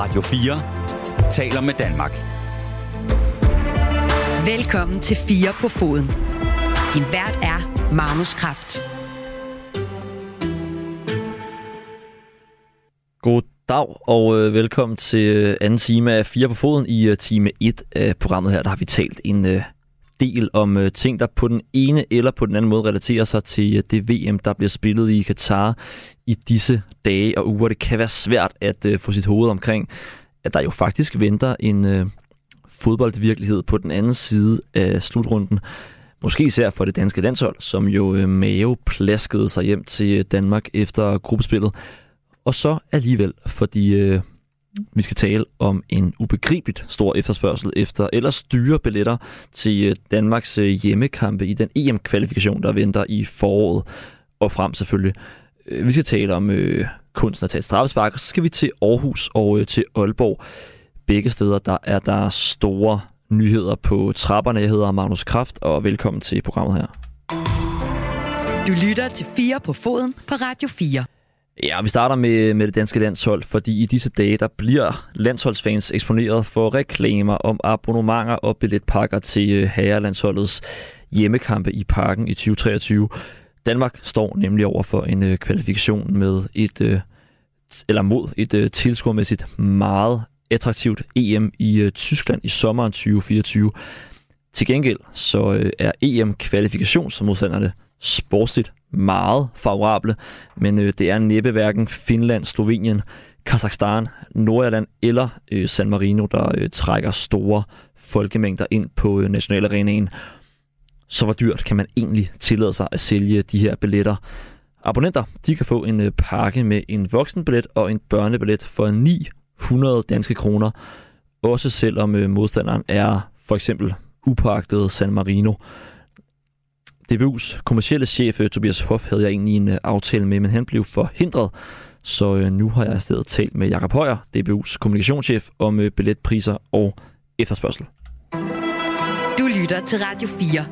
Radio 4 taler med Danmark. Velkommen til 4 på foden. Din vært er Magnus Kraft. God dag og øh, velkommen til øh, anden time af 4 på foden. I øh, time 1 af programmet her, der har vi talt en øh, del om øh, ting, der på den ene eller på den anden måde relaterer sig til øh, det VM, der bliver spillet i Katar i disse dage og uger. Det kan være svært at øh, få sit hoved omkring, at der jo faktisk venter en øh, fodboldvirkelighed på den anden side af slutrunden. Måske især for det danske landshold, som jo øh, mave plaskede sig hjem til øh, Danmark efter gruppespillet. Og så alligevel, fordi øh, vi skal tale om en ubegribeligt stor efterspørgsel efter ellers dyre billetter til øh, Danmarks øh, hjemmekampe i den EM-kvalifikation, der venter i foråret og frem selvfølgelig. Øh, vi skal tale om øh, kunsten at tage et straffespark, og så skal vi til Aarhus og øh, til Aalborg. Begge steder der er der store nyheder på trapperne. Jeg hedder Magnus Kraft, og velkommen til programmet her. Du lytter til 4 på foden på Radio 4. Ja, vi starter med, med det danske landshold, fordi i disse dage, der bliver landsholdsfans eksponeret for reklamer om abonnementer og billetpakker til øh, herrelandsholdets hjemmekampe i parken i 2023. Danmark står nemlig over for en øh, kvalifikation med et øh, eller mod et øh, tilskuermæssigt meget attraktivt EM i øh, Tyskland i sommeren 2024. Til gengæld så øh, er EM-kvalifikationsmodstanderne sportsligt meget favorable, men øh, det er næppe hverken Finland, Slovenien, Kazakhstan, Nordjylland eller øh, San Marino, der øh, trækker store folkemængder ind på øh, nationalarenaen. Så hvor dyrt kan man egentlig tillade sig at sælge de her billetter? Abonnenter de kan få en øh, pakke med en voksenbillet og en børnebillet for 900 danske kroner, også selvom øh, modstanderen er for eksempel upagtet San Marino. DBU's kommercielle chef, øh, Tobias Hoff, havde jeg egentlig en øh, aftale med, men han blev forhindret. Så øh, nu har jeg i stedet talt med Jakob Højer, DBU's kommunikationschef, om billetpriser og efterspørgsel. Du lytter til Radio 4.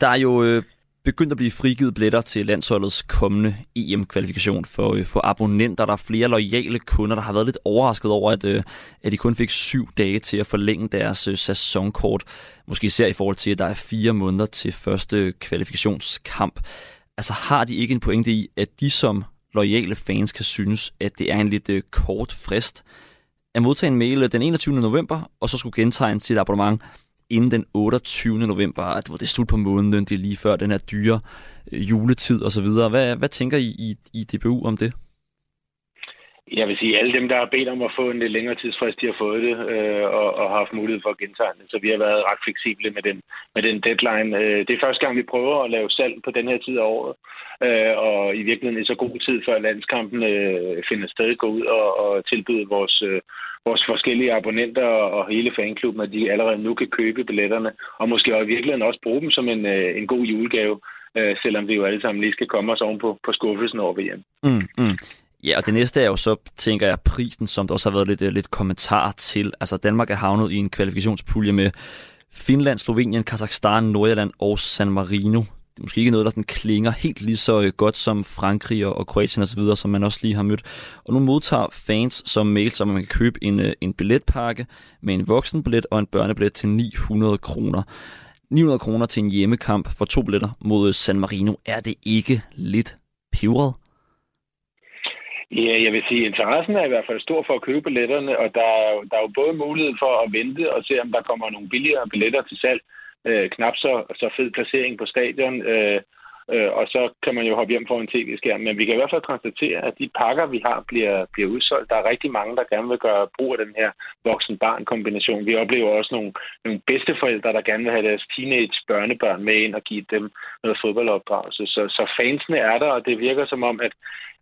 Der er jo begyndt at blive frigivet billetter til landsholdets kommende EM-kvalifikation for, øh, for abonnenter. Der er flere lojale kunder, der har været lidt overrasket over, at, øh, at de kun fik syv dage til at forlænge deres øh, sæsonkort. Måske især i forhold til, at der er fire måneder til første kvalifikationskamp. Altså har de ikke en pointe i, at de som lojale fans kan synes, at det er en lidt kort frist at modtage en mail den 21. november, og så skulle gentegne sit abonnement inden den 28. november, at det er slut på måneden, det er lige før den her dyre øh, juletid osv. Hvad, hvad tænker I, i i DBU om det? Jeg vil sige, at alle dem, der har bedt om at få en lidt længere tidsfrist, de har fået det øh, og, og har haft mulighed for at gentegne Så vi har været ret fleksible med den, med den deadline. Øh, det er første gang, vi prøver at lave salg på den her tid af året. Øh, og i virkeligheden i så god tid, før landskampen øh, finder sted, gå ud og, og tilbyde vores, øh, vores forskellige abonnenter og hele fanklubben, at de allerede nu kan købe billetterne, og måske også i virkeligheden også bruge dem som en, øh, en god julegave, øh, selvom vi jo alle sammen lige skal komme os ovenpå på skuffelsen over VM. Mm, mm. Ja, og det næste er jo så, tænker jeg, prisen, som der også har været lidt, øh, lidt kommentar til. Altså, Danmark er havnet i en kvalifikationspulje med Finland, Slovenien, Kazakhstan, Nordjylland og San Marino det er måske ikke noget, der sådan klinger helt lige så øh, godt som Frankrig og Kroatien osv., som man også lige har mødt. Og nu modtager fans som mail, så man kan købe en, øh, en billetpakke med en voksenbillet og en børnebillet til 900 kroner. 900 kroner til en hjemmekamp for to billetter mod San Marino. Er det ikke lidt pivret? Ja, jeg vil sige, at interessen er i hvert fald stor for at købe billetterne, og der er, jo, der er jo både mulighed for at vente og se, om der kommer nogle billigere billetter til salg, øh, knap så, så fed placering på stadion, øh, øh, og så kan man jo hoppe hjem for en tv-skærm. Men vi kan i hvert fald konstatere, at de pakker, vi har, bliver, bliver udsolgt. Der er rigtig mange, der gerne vil gøre brug af den her voksen-barn-kombination. Vi oplever også nogle, nogle bedsteforældre, der gerne vil have deres teenage-børnebørn med ind og give dem noget fodboldopdragelse. Så, så fansene er der, og det virker som om, at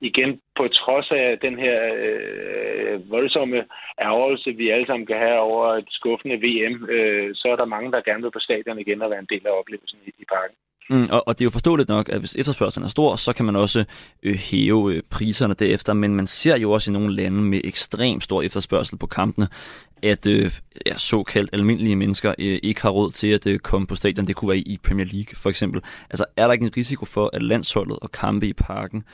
igen, på trods af den her øh, voldsomme ærgelse, vi alle sammen kan have over et skuffende VM, øh, så er der mange, der gerne vil på stadion igen og være en del af oplevelsen i, i parken. Mm, og, og det er jo forståeligt nok, at hvis efterspørgselen er stor, så kan man også øh, hæve øh, priserne derefter, men man ser jo også i nogle lande med ekstrem stor efterspørgsel på kampene, at øh, ja, såkaldt almindelige mennesker øh, ikke har råd til at øh, komme på stadion. Det kunne være i Premier League for eksempel. Altså er der ikke en risiko for, at landsholdet og kampe i parken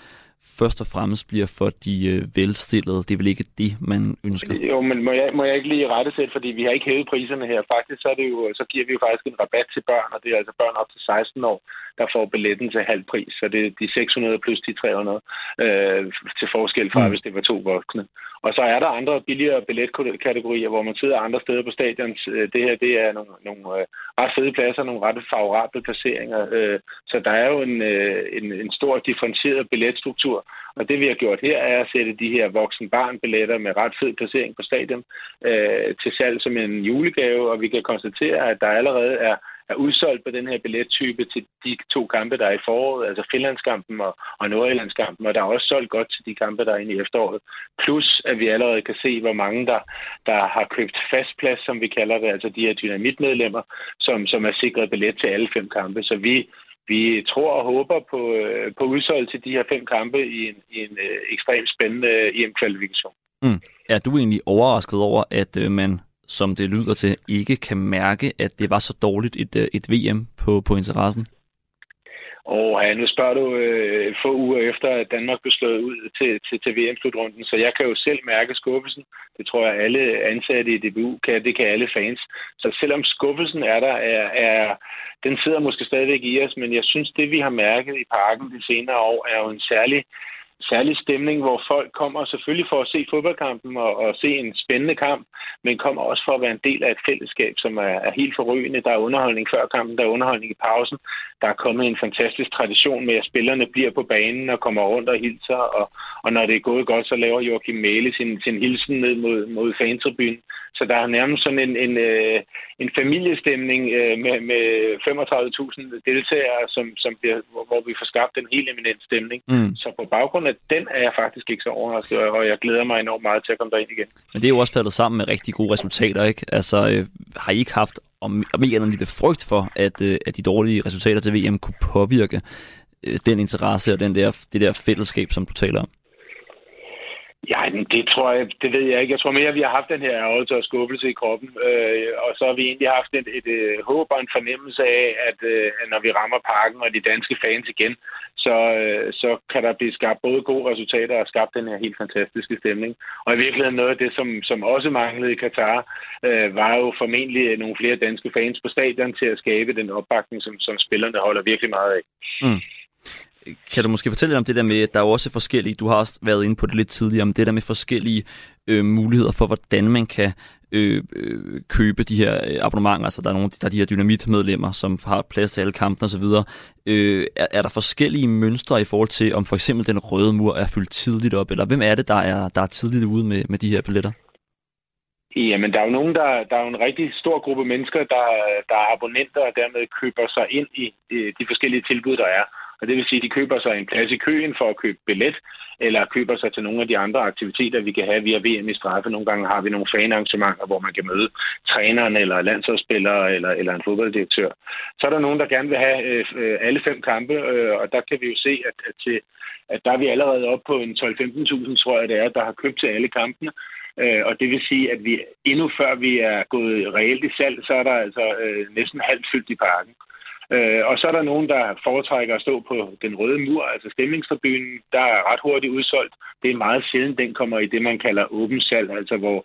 først og fremmest bliver for de øh, velstillede. Det er vel ikke det, man ønsker? Jo, men må jeg, må jeg ikke lige rette sætte, fordi vi har ikke hævet priserne her. Faktisk så, er det jo, så giver vi jo faktisk en rabat til børn, og det er altså børn op til 16 år, der får billetten til halv pris. Så det er de 600 plus de 300 øh, til forskel fra, mm. hvis det var to voksne. Og så er der andre billigere billetkategorier, hvor man sidder andre steder på stadion. Øh, det her, det er nogle, nogle øh, ret fede pladser, nogle ret favorable placeringer. Øh, så der er jo en, en, en stor differentieret billetstruktur. Og det vi har gjort her, er at sætte de her voksen-barn-billetter med ret fed placering på stadion til salg som en julegave. Og vi kan konstatere, at der allerede er er udsolgt på den her billettype til de to kampe, der er i foråret, altså Finlandskampen og, og Nordjyllandskampen, og der er også solgt godt til de kampe, der er inde i efteråret. Plus, at vi allerede kan se, hvor mange der, der har købt fastplads, som vi kalder det, altså de her dynamitmedlemmer, som, som er sikret billet til alle fem kampe. Så vi, vi tror og håber på, øh, på udsolgt til de her fem kampe i en, i en øh, ekstremt spændende øh, EM-kvalifikation. Mm. Er du egentlig overrasket over, at øh, man som det lyder til, ikke kan mærke, at det var så dårligt et, øh, et VM på, på interessen? Og ja, nu spørger du øh, få uger efter, at Danmark blev slået ud til, til, til VM-slutrunden, så jeg kan jo selv mærke skuffelsen. Det tror jeg, alle ansatte i DBU kan, det kan alle fans. Så selvom skuffelsen er der, er, er, den sidder måske stadigvæk i os, men jeg synes, det vi har mærket i parken de senere år, er jo en særlig særlig stemning, hvor folk kommer selvfølgelig for at se fodboldkampen og, og se en spændende kamp, men kommer også for at være en del af et fællesskab, som er, er helt forrygende. Der er underholdning før kampen, der er underholdning i pausen. Der er kommet en fantastisk tradition med, at spillerne bliver på banen og kommer rundt og hilser, og, og når det er gået godt, så laver Joachim Mæle sin, sin hilsen ned mod, mod fantribunen. Så der er nærmest sådan en, en, øh, en familiestemning øh, med, med 35.000 deltagere, som, som bliver, hvor vi får skabt en helt eminent stemning. Mm. Så på baggrund af den er jeg faktisk ikke så overrasket, og jeg glæder mig enormt meget til at komme derind igen. Men det er jo også faldet sammen med rigtig gode resultater, ikke? Altså, øh, har I ikke haft om, om ikke andet lille frygt for, at, øh, at de dårlige resultater til VM kunne påvirke øh, den interesse og den der, det der fællesskab, som du taler om? Ja, det tror jeg, det ved jeg ikke. Jeg tror mere, at vi har haft den her ærgelse og skuffelse i kroppen, øh, og så har vi egentlig haft et, et, et håb og en fornemmelse af, at, øh, når vi rammer parken og de danske fans igen, så, øh, så kan der blive skabt både gode resultater og skabt den her helt fantastiske stemning. Og i virkeligheden noget af det, som, som også manglede i Katar, øh, var jo formentlig øh, nogle flere danske fans på stadion til at skabe den opbakning, som, som spillerne holder virkelig meget af. Mm. Kan du måske fortælle lidt om det der med, at der er også forskellige, du har også været inde på det lidt tidligere, om det der med forskellige øh, muligheder for, hvordan man kan øh, øh, købe de her øh, abonnementer. Altså der er, nogle, der er de her dynamitmedlemmer, som har plads til alle kampene osv. Øh, er, er der forskellige mønstre i forhold til, om for eksempel den røde mur er fyldt tidligt op, eller hvem er det, der er, der er tidligt ude med, med de her billetter? Jamen, der er jo nogen, der, der er jo en rigtig stor gruppe mennesker, der, der er abonnenter og dermed køber sig ind i øh, de forskellige tilbud, der er. Og det vil sige, at de køber sig en plads i køen for at købe billet, eller køber sig til nogle af de andre aktiviteter, vi kan have via VM i straffe. Nogle gange har vi nogle fanarrangementer, hvor man kan møde træneren, eller landsholdsspillere, eller, eller en fodbolddirektør. Så er der nogen, der gerne vil have øh, øh alle fem kampe, øh, og der kan vi jo se, at, at, til, at der er vi allerede oppe på en 12-15.000, tror jeg det er, der har købt til alle kampene. Øh, og det vil sige, at vi endnu før vi er gået reelt i salg, så er der altså øh, næsten halvt fyldt i parken. Øh, og så er der nogen, der foretrækker at stå på den røde mur, altså stemningstribunen, der er ret hurtigt udsolgt. Det er meget sjældent, den kommer i det, man kalder åben salg, altså hvor,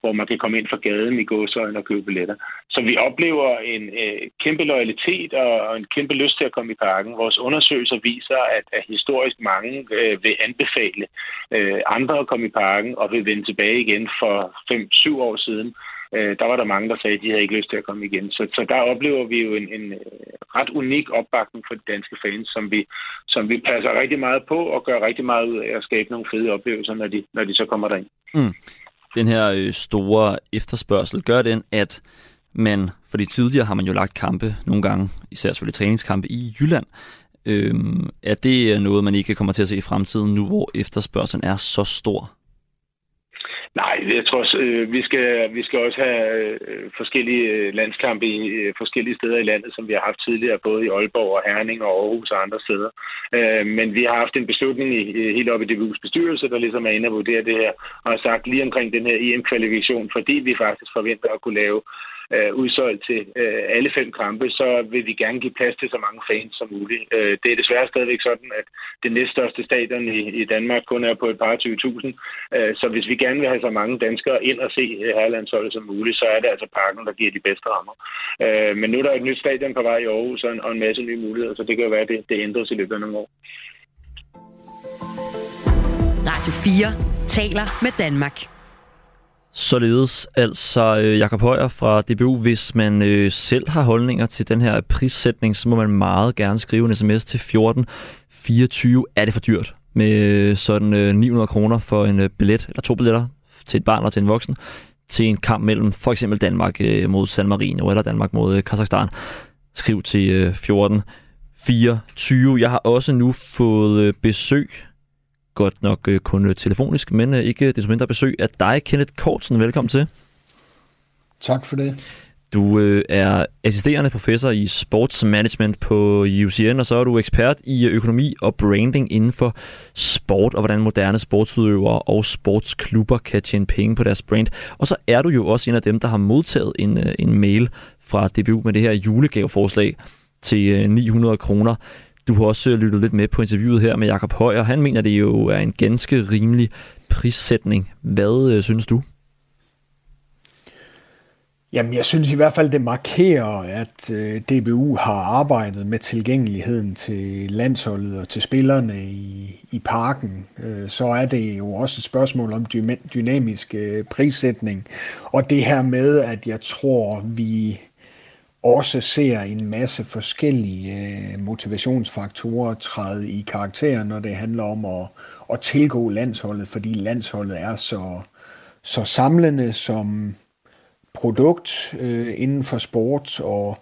hvor man kan komme ind fra gaden i gåsøjne og købe billetter. Så vi oplever en øh, kæmpe loyalitet og, og en kæmpe lyst til at komme i parken. Vores undersøgelser viser, at, at historisk mange øh, vil anbefale øh, andre at komme i parken og vil vende tilbage igen for 5-7 år siden øh, der var der mange, der sagde, at de havde ikke lyst til at komme igen. Så, så der oplever vi jo en, en øh, ret unik opbakning for de danske fans, som vi, som vi passer rigtig meget på og gør rigtig meget ud af at skabe nogle fede oplevelser, når de, når de så kommer derind. Mm. Den her øh, store efterspørgsel, gør den, at man, fordi tidligere har man jo lagt kampe nogle gange, især selvfølgelig træningskampe i Jylland, Øhm, er det noget, man ikke kommer til at se i fremtiden nu, hvor efterspørgselen er så stor? Nej, jeg tror også, øh, vi, skal, vi skal også have øh, forskellige øh, landskampe i øh, forskellige steder i landet, som vi har haft tidligere, både i Aalborg og Herning og Aarhus og andre steder. Øh, men vi har haft en beslutning i, helt op i DBU's bestyrelse, der ligesom er inde og vurdere det her, og har sagt lige omkring den her EM-kvalifikation, fordi vi faktisk forventer at kunne lave øh, udsolgt til øh, alle fem kampe, så vil vi gerne give plads til så mange fans som muligt. Øh, det er desværre stadigvæk sådan, at det næststørste stadion i, i Danmark kun er på et par 20.000. Øh, så hvis vi gerne vil have så mange danskere ind og se øh, herrelandsholdet som muligt, så er det altså parken, der giver de bedste rammer. Øh, men nu er der et nyt stadion på vej i Aarhus og en, og en masse nye muligheder, så det kan jo være, at det, det ændres i løbet af nogle år. Radio 4 taler med Danmark. Således altså øh, Jakob Højer fra DBU, hvis man øh, selv har holdninger til den her prissætning, så må man meget gerne skrive en sms til 14 24. Er det for dyrt med øh, sådan øh, 900 kroner for en øh, billet, eller to billetter til et barn og til en voksen, til en kamp mellem for eksempel Danmark øh, mod San Marino eller Danmark mod øh, Kazakhstan. Skriv til øh, 14 24. Jeg har også nu fået øh, besøg godt nok øh, kun øh, telefonisk, men øh, ikke desto mindre besøg af dig, Kenneth Kortsen. Velkommen til. Tak for det. Du øh, er assisterende professor i sportsmanagement på UCN, og så er du ekspert i økonomi og branding inden for sport, og hvordan moderne sportsudøvere og sportsklubber kan tjene penge på deres brand. Og så er du jo også en af dem, der har modtaget en, en mail fra DBU med det her julegaveforslag til 900 kroner. Du har også øh, lyttet lidt med på interviewet her med Jakob Højer. Han mener, det jo er en ganske rimelig prissætning. Hvad øh, synes du? Jamen, jeg synes i hvert fald, det markerer, at øh, DBU har arbejdet med tilgængeligheden til landsholdet og til spillerne i, i parken. Øh, så er det jo også et spørgsmål om dynamisk øh, prissætning. Og det her med, at jeg tror, vi også ser en masse forskellige øh, motivationsfaktorer træde i karakter, når det handler om at, at tilgå landsholdet, fordi landsholdet er så, så samlende som produkt øh, inden for sport, og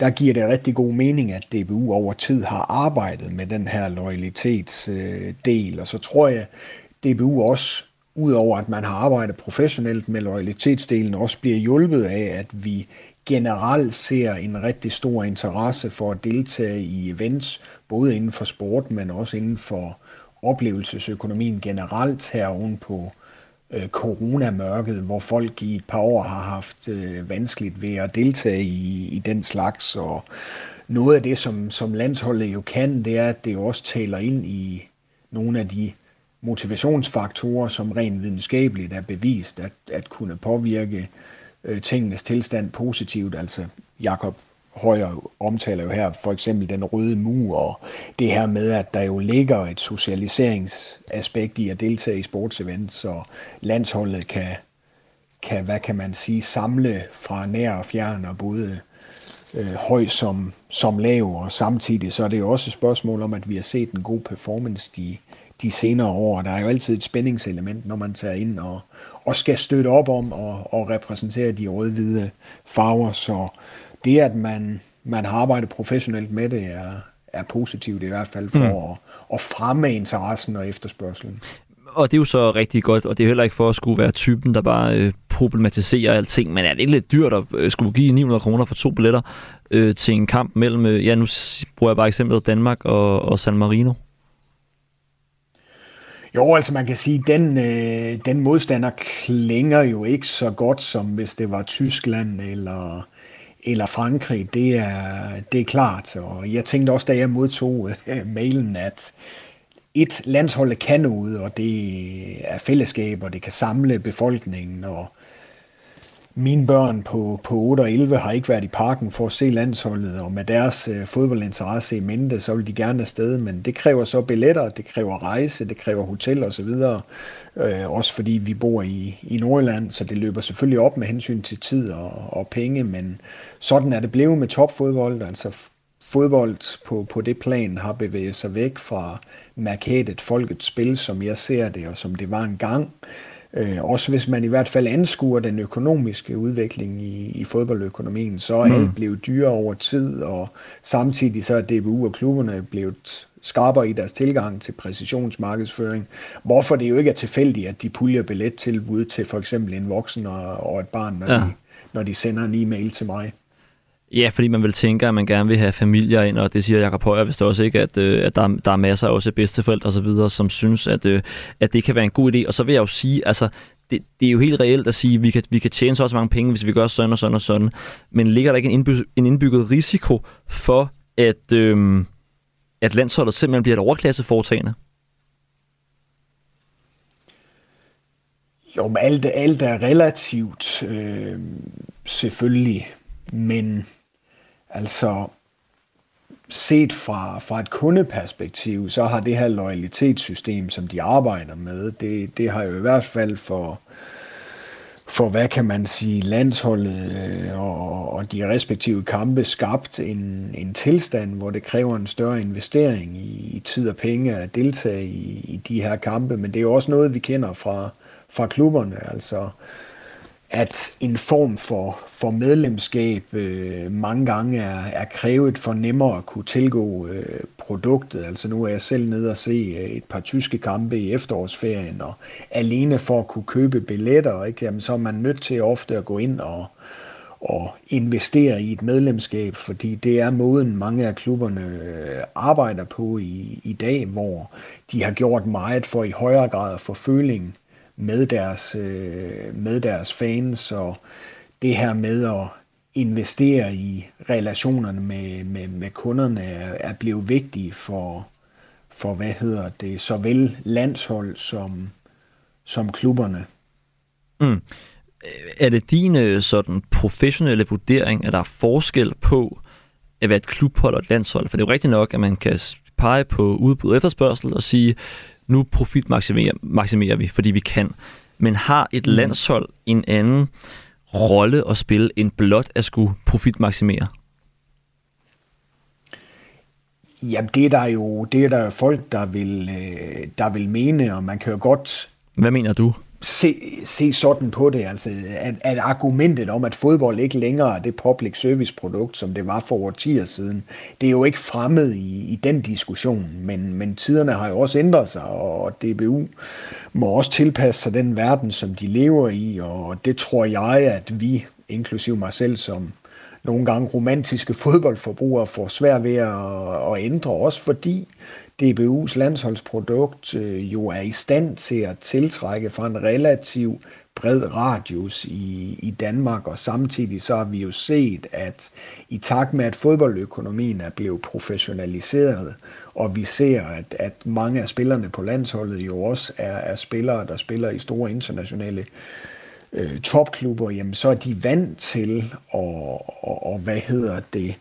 der giver det rigtig god mening, at DBU over tid har arbejdet med den her loyalitetsdel, øh, og så tror jeg, DBU også udover at man har arbejdet professionelt med loyalitetsdelen, også bliver hjulpet af, at vi generelt ser en rigtig stor interesse for at deltage i events, både inden for sport, men også inden for oplevelsesøkonomien generelt her på øh, coronamørket, hvor folk i et par år har haft øh, vanskeligt ved at deltage i, i den slags. Og noget af det, som, som landsholdet jo kan, det er, at det også taler ind i nogle af de motivationsfaktorer, som rent videnskabeligt er bevist at, at kunne påvirke øh, Øh, tingenes tilstand positivt. Altså Jakob Højer omtaler jo her for eksempel den røde mur og det her med, at der jo ligger et socialiseringsaspekt i at deltage i sportsevents, og landsholdet kan, kan, hvad kan man sige, samle fra nær og fjern og både øh, høj som, som lav, og samtidig så er det jo også et spørgsmål om, at vi har set en god performance de, de senere år. Der er jo altid et spændingselement, når man tager ind og, og skal støtte op om og, og repræsentere de rød-hvide farver. Så det, at man, man har arbejdet professionelt med det, er, er positivt i hvert fald for mm. at, at fremme interessen og efterspørgselen. Og det er jo så rigtig godt, og det er heller ikke for at skulle være typen, der bare øh, problematiserer alting, men er det ikke lidt dyrt at øh, skulle give 900 kroner for to billetter øh, til en kamp mellem, øh, ja nu bruger jeg bare eksemplet Danmark og, og San Marino? Jo, altså man kan sige, den, øh, den modstander klinger jo ikke så godt, som hvis det var Tyskland eller, eller Frankrig. Det er, det er klart. Og jeg tænkte også, da jeg modtog øh, mailen, at et landshold kan noget, og det er fællesskab, og det kan samle befolkningen, og mine børn på, på 8 og 11 har ikke været i parken for at se landsholdet, og med deres øh, fodboldinteresse i mente, så vil de gerne afsted, men det kræver så billetter, det kræver rejse, det kræver hotel og så videre, øh, også fordi vi bor i, i Nordjylland, så det løber selvfølgelig op med hensyn til tid og, og penge, men sådan er det blevet med topfodbold, altså fodbold på, på det plan har bevæget sig væk fra markedet folkets spil, som jeg ser det, og som det var engang. Øh, også hvis man i hvert fald anskuer den økonomiske udvikling i, i fodboldøkonomien, så er mm. alt blevet dyrere over tid, og samtidig så er DBU og klubberne blevet skarpere i deres tilgang til præcisionsmarkedsføring. Hvorfor det jo ikke er tilfældigt, at de puljer billettilbud til for eksempel en voksen og, og et barn, når, ja. de, når de sender en e-mail til mig. Ja, fordi man vil tænke, at man gerne vil have familier ind, og det siger Jakob Højer vist også ikke, at, øh, at der, der er masser af også bedsteforældre og så videre, som synes, at, øh, at det kan være en god idé. Og så vil jeg jo sige, altså, det, det er jo helt reelt at sige, at vi kan, vi kan tjene så også mange penge, hvis vi gør sådan og sådan og sådan. Men ligger der ikke en, indbygget, en indbygget risiko for, at, øh, at landsholdet simpelthen bliver et overklasseforetagende? Jo, men alt, alt er relativt, øh, selvfølgelig, men altså set fra, fra et kundeperspektiv, så har det her loyalitetssystem, som de arbejder med, det, det har jo i hvert fald for, for hvad kan man sige, landsholdet øh, og, og de respektive kampe skabt en, en tilstand, hvor det kræver en større investering i, i tid og penge at deltage i, i de her kampe, men det er jo også noget, vi kender fra, fra klubberne, altså at en form for, for medlemskab øh, mange gange er, er krævet for nemmere at kunne tilgå øh, produktet. Altså nu er jeg selv nede og se øh, et par tyske kampe i efterårsferien, og alene for at kunne købe billetter, ikke? Jamen, så er man nødt til ofte at gå ind og, og investere i et medlemskab, fordi det er måden, mange af klubberne øh, arbejder på i, i dag, hvor de har gjort meget for i højere grad at få føling med deres, øh, med deres fans, og det her med at investere i relationerne med, med, med kunderne er, er blevet vigtige for, for, hvad hedder det, såvel landshold som, som klubberne. Mm. Er det din øh, sådan professionelle vurdering, at der er forskel på at være et klubhold og et landshold? For det er jo rigtigt nok, at man kan pege på udbud og efterspørgsel og sige, nu profitmaksimerer maksimerer vi, fordi vi kan. Men har et mm. landshold en anden rolle at spille end blot at skulle profitmaksimere? Jamen, det er der jo det er der folk, der vil, øh, der vil mene, og man kan jo godt... Hvad mener du? Se, se sådan på det, altså at, at argumentet om, at fodbold ikke længere er det public service produkt, som det var for årtier siden, det er jo ikke fremmed i, i den diskussion, men, men tiderne har jo også ændret sig, og DBU må også tilpasse sig den verden, som de lever i, og det tror jeg, at vi, inklusiv mig selv som nogle gange romantiske fodboldforbrugere, får svært ved at, at ændre, også fordi DBU's landsholdsprodukt øh, jo er i stand til at tiltrække fra en relativ bred radius i, i Danmark, og samtidig så har vi jo set, at i takt med, at fodboldøkonomien er blevet professionaliseret, og vi ser, at, at mange af spillerne på landsholdet jo også er, er spillere, der spiller i store internationale øh, Øh, topklubber, jamen så er de vant til at, og, og hvad hedder det,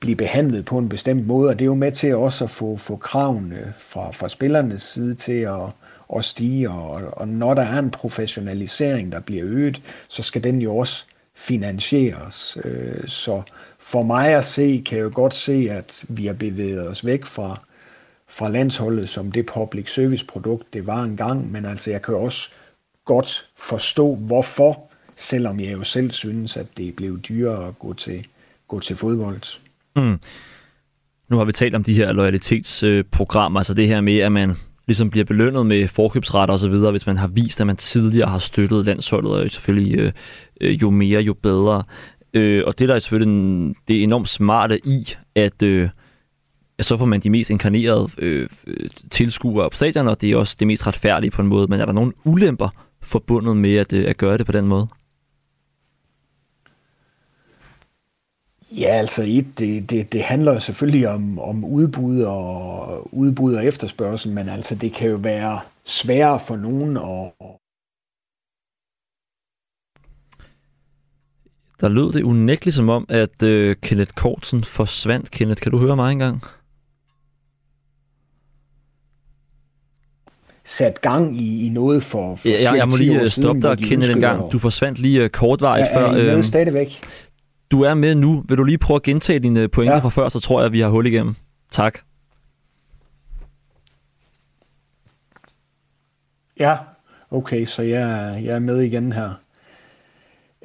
blive behandlet på en bestemt måde, og det er jo med til også at få, få kravene fra, fra spillernes side til at, at stige, og, og når der er en professionalisering, der bliver øget, så skal den jo også finansieres. Øh, så for mig at se, kan jeg jo godt se, at vi har bevæget os væk fra, fra landsholdet som det public service produkt, det var engang, men altså jeg kan også godt forstå, hvorfor, selvom jeg jo selv synes, at det blev dyrere at gå til, gå til fodbold. Mm. Nu har vi talt om de her loyalitetsprogrammer, altså det her med, at man ligesom bliver belønnet med forkøbsret og så videre, hvis man har vist, at man tidligere har støttet landsholdet, og selvfølgelig øh, øh, jo mere, jo bedre. Øh, og det der er selvfølgelig en, det er enormt smarte i, at, øh, at så får man de mest inkarnerede øh, øh tilskuere på stadion, og det er også det mest retfærdige på en måde. Men er der nogle ulemper forbundet med at, øh, at gøre det på den måde? Ja, altså et, det, det, det handler selvfølgelig om, om udbud og udbud og efterspørgsel, men altså det kan jo være sværere for nogen at, Der lød det unægteligt som om, at uh, Kenneth Kortsen forsvandt. Kenneth, kan du høre mig engang? Sat gang i, i noget for, for ja, jeg, jeg må lige stoppe dig, Kenneth, en gang. Du forsvandt lige uh, kortvarigt ja, før. Er I med øhm, stadigvæk? Du er med nu. Vil du lige prøve at gentage dine pointer ja. fra før, så tror jeg, at vi har hul igennem. Tak. Ja, okay, så jeg, jeg er med igen her.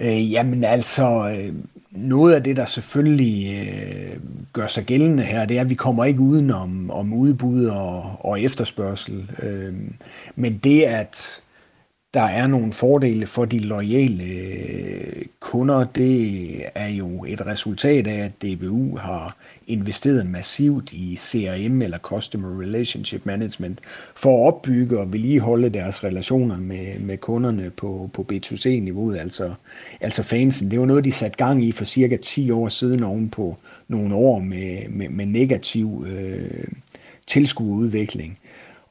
Øh, jamen altså, øh, noget af det, der selvfølgelig øh, gør sig gældende her, det er, at vi kommer ikke uden om, om udbud og, og efterspørgsel. Øh, men det, at der er nogle fordele for de loyale øh, kunder. Det er jo et resultat af, at DBU har investeret massivt i CRM eller Customer Relationship Management for at opbygge og vedligeholde deres relationer med, med kunderne på, på B2C-niveauet, altså, altså fansen. Det var noget, de satte gang i for cirka 10 år siden oven på nogle år med, med, med negativ øh, tilskuerudvikling.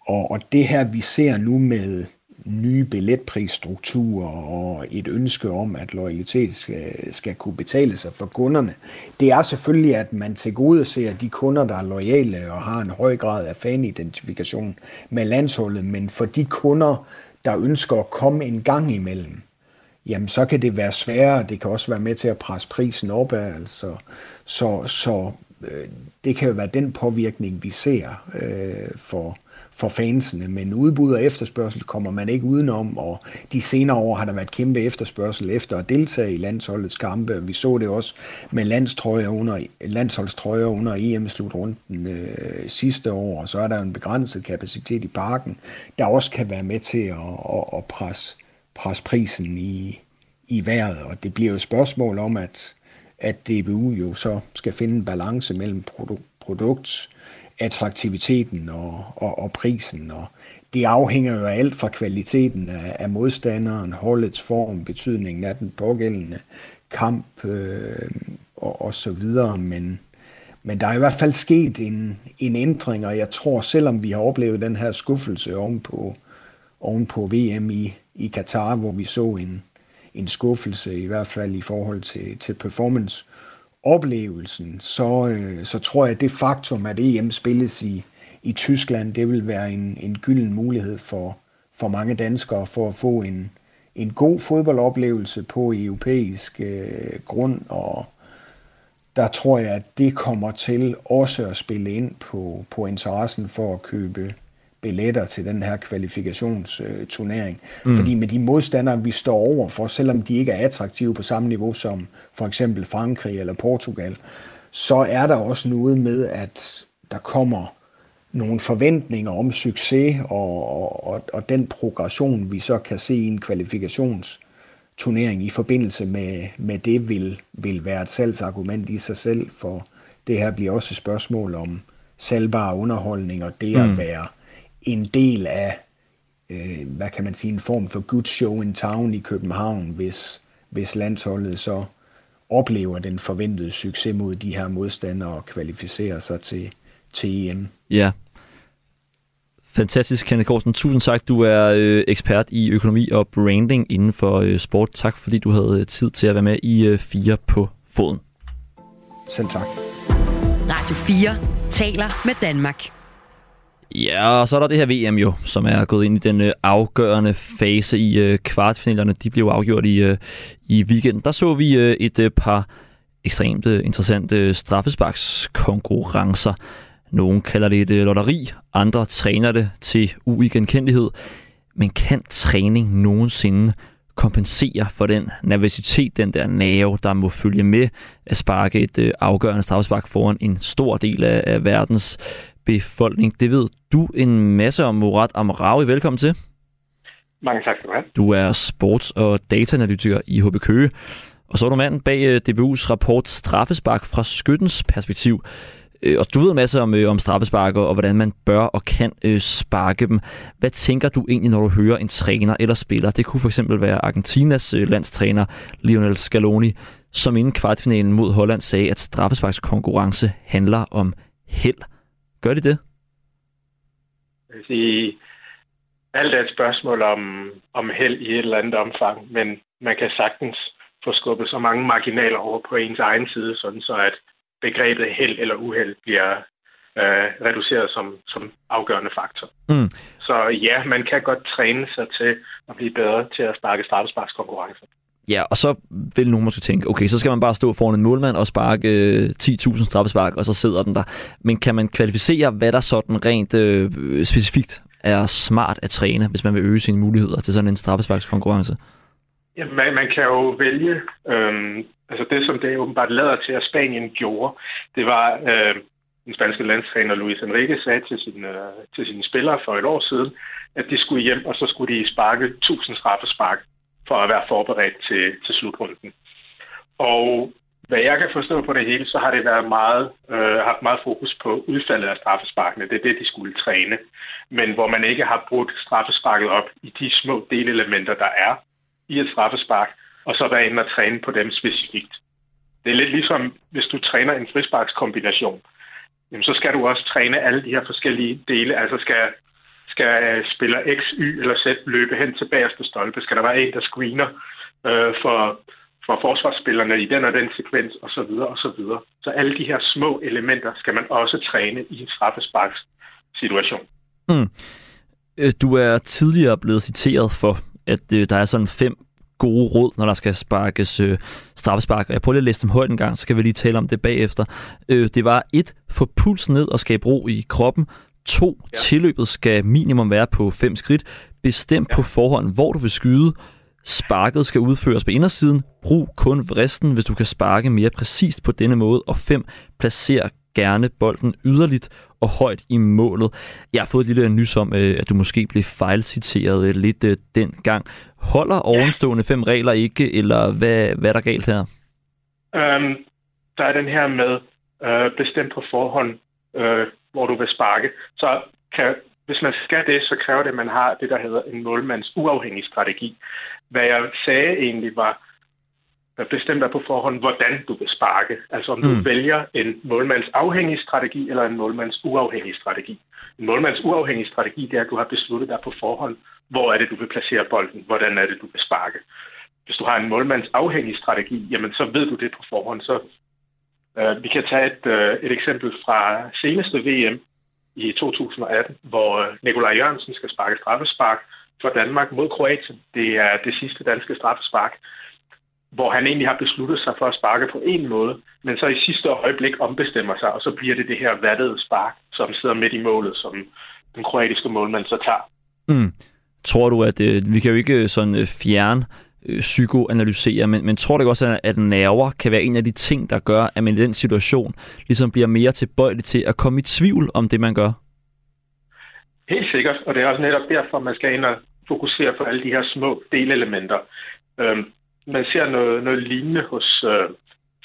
Og, og det her, vi ser nu med nye billetprisstrukturer og et ønske om, at loyalitet skal, skal kunne betale sig for kunderne, det er selvfølgelig, at man til gode ser de kunder, der er lojale og har en høj grad af fanidentifikation med landsholdet, men for de kunder, der ønsker at komme en gang imellem, jamen så kan det være sværere, det kan også være med til at presse prisen op altså, så, så øh, det kan jo være den påvirkning, vi ser øh, for, for fansene, men udbud og efterspørgsel kommer man ikke udenom, og de senere år har der været kæmpe efterspørgsel efter at deltage i landsholdets kampe. Vi så det også med landstrøjer under, landsholdstrøjer under EM-slutrunden øh, sidste år, og så er der en begrænset kapacitet i parken, der også kan være med til at, at, at presse, presse prisen i, i vejret, og det bliver jo et spørgsmål om, at, at DBU jo så skal finde en balance mellem produ- produkt attraktiviteten og, og, og prisen. Og det afhænger jo af alt fra kvaliteten af, af modstanderen, holdets form, betydningen af den pågældende kamp øh, og, og så videre. Men, men der er i hvert fald sket en, en ændring, og jeg tror, selvom vi har oplevet den her skuffelse ovenpå, ovenpå VM i, i Katar, hvor vi så en, en skuffelse, i hvert fald i forhold til, til performance, oplevelsen, så, øh, så tror jeg, at det faktum, at EM spilles i, i Tyskland, det vil være en, en gylden mulighed for, for mange danskere for at få en, en god fodboldoplevelse på europæisk øh, grund, og der tror jeg, at det kommer til også at spille ind på, på interessen for at købe billetter til den her kvalifikationsturnering. Mm. Fordi med de modstandere, vi står over for, selvom de ikke er attraktive på samme niveau som for eksempel Frankrig eller Portugal, så er der også noget med, at der kommer nogle forventninger om succes, og, og, og den progression, vi så kan se i en kvalifikationsturnering i forbindelse med, med det, vil, vil være et salgsargument i sig selv, for det her bliver også et spørgsmål om salgbar underholdning, og det at mm. være en del af, øh, hvad kan man sige, en form for good show in town i København, hvis, hvis landsholdet så oplever den forventede succes mod de her modstandere og kvalificerer sig til, til EM. Ja. Fantastisk, Kenneth Korsen. Tusind tak. Du er øh, ekspert i økonomi og branding inden for øh, sport. Tak, fordi du havde tid til at være med i øh, Fire på foden. Selv tak. Radio 4 taler med Danmark. Ja, og så er der det her VM jo, som er gået ind i den øh, afgørende fase i øh, kvartfinalerne. De blev afgjort i, øh, i weekenden. Der så vi øh, et øh, par ekstremt øh, interessante øh, straffesparkskonkurrencer. Nogle kalder det et øh, lotteri, andre træner det til uigenkendelighed. Men kan træning nogensinde kompensere for den nervøsitet, den der nerve, der må følge med at sparke et øh, afgørende straffespark foran en stor del af, af verdens befolkning. Det ved du en masse om, Murat Amraoui. Velkommen til. Mange tak skal du have. Du er sports- og dataanalytiker i HB Køge, og så er du manden bag øh, DBU's rapport Straffespark fra skyttens perspektiv. Øh, og du ved en masse om, øh, om straffesparker og hvordan man bør og kan øh, sparke dem. Hvad tænker du egentlig, når du hører en træner eller spiller? Det kunne for eksempel være Argentinas øh, landstræner Lionel Scaloni, som inden kvartfinalen mod Holland sagde, at straffesparkskonkurrence handler om held. Gør de det? Jeg vil sige, alt er et spørgsmål om, om held i et eller andet omfang, men man kan sagtens få skubbet så mange marginaler over på ens egen side, sådan så at begrebet held eller uheld bliver øh, reduceret som, som afgørende faktor. Mm. Så ja, man kan godt træne sig til at blive bedre til at sparke straffesparkskonkurrencer. Ja, og så vil nogen måske tænke, okay, så skal man bare stå foran en målmand og sparke øh, 10.000 straffespark, og så sidder den der. Men kan man kvalificere, hvad der sådan rent øh, specifikt er smart at træne, hvis man vil øge sine muligheder til sådan en straffesparkskonkurrence? Ja, man, man kan jo vælge, øhm, altså det som det åbenbart lader til, at Spanien gjorde, det var, øh, den spanske landstræner Luis Enrique sagde til, sin, øh, til sine spillere for et år siden, at de skulle hjem, og så skulle de sparke 1000 straffespark for at være forberedt til, til slutrunden. Og hvad jeg kan forstå på det hele, så har det været meget, øh, haft meget fokus på udfaldet af straffesparkene. Det er det, de skulle træne. Men hvor man ikke har brugt straffesparket op i de små delelementer, der er i et straffespark, og så være inde og træne på dem specifikt. Det er lidt ligesom, hvis du træner en frisparkskombination, jamen så skal du også træne alle de her forskellige dele. Altså skal, skal øh, spiller X, Y eller Z løbe hen til bagerste stolpe? Skal der være en, der screener øh, for for forsvarsspillerne i den og den sekvens osv. Så, videre, og så, videre. så alle de her små elementer skal man også træne i en straffesparks situation. Mm. Øh, du er tidligere blevet citeret for, at øh, der er sådan fem gode råd, når der skal sparkes øh, straffespark. Jeg prøver lige at læse dem højt en gang, så kan vi lige tale om det bagefter. Øh, det var et, få pulsen ned og skabe ro i kroppen. To, ja. tilløbet skal minimum være på fem skridt. Bestem ja. på forhånd, hvor du vil skyde. Sparket skal udføres på indersiden. Brug kun vristen, hvis du kan sparke mere præcist på denne måde. Og 5. Placer gerne bolden yderligt og højt i målet. Jeg har fået et lille nys om, øh, at du måske blev fejlciteret øh, lidt øh, den gang. Holder ovenstående fem regler ikke, eller hvad, hvad er der galt her? Um, der er den her med uh, bestemt på forhånd, uh, hvor du vil sparke. Så kan, hvis man skal det, så kræver det, at man har det, der hedder en målmands uafhængig strategi. Hvad jeg sagde egentlig var, bestemt er på forhånd, hvordan du vil sparke. Altså om du mm. vælger en målmands afhængig strategi eller en målmands uafhængig strategi. En målmands uafhængig strategi, det er, at du har besluttet dig på forhånd, hvor er det, du vil placere bolden, hvordan er det, du vil sparke. Hvis du har en målmands afhængig strategi, jamen så ved du det på forhånd. Så uh, vi kan tage et, uh, et eksempel fra seneste VM i 2018, hvor øh, Nikolaj Jørgensen skal sparke straffespark, for Danmark mod Kroatien. Det er det sidste danske straffespark, hvor han egentlig har besluttet sig for at sparke på en måde, men så i sidste øjeblik ombestemmer sig, og så bliver det det her vattede spark, som sidder midt i målet, som den kroatiske målmand så tager. Mm. Tror du, at øh, vi kan jo ikke sådan øh, fjerne øh, psykoanalysere, men, men tror du også, at, at nerver kan være en af de ting, der gør, at man i den situation ligesom bliver mere tilbøjelig til at komme i tvivl om det, man gør? Helt sikkert, og det er også netop derfor, man skal ind og fokusere på alle de her små delelementer. Øhm, man ser noget, noget lignende hos øh,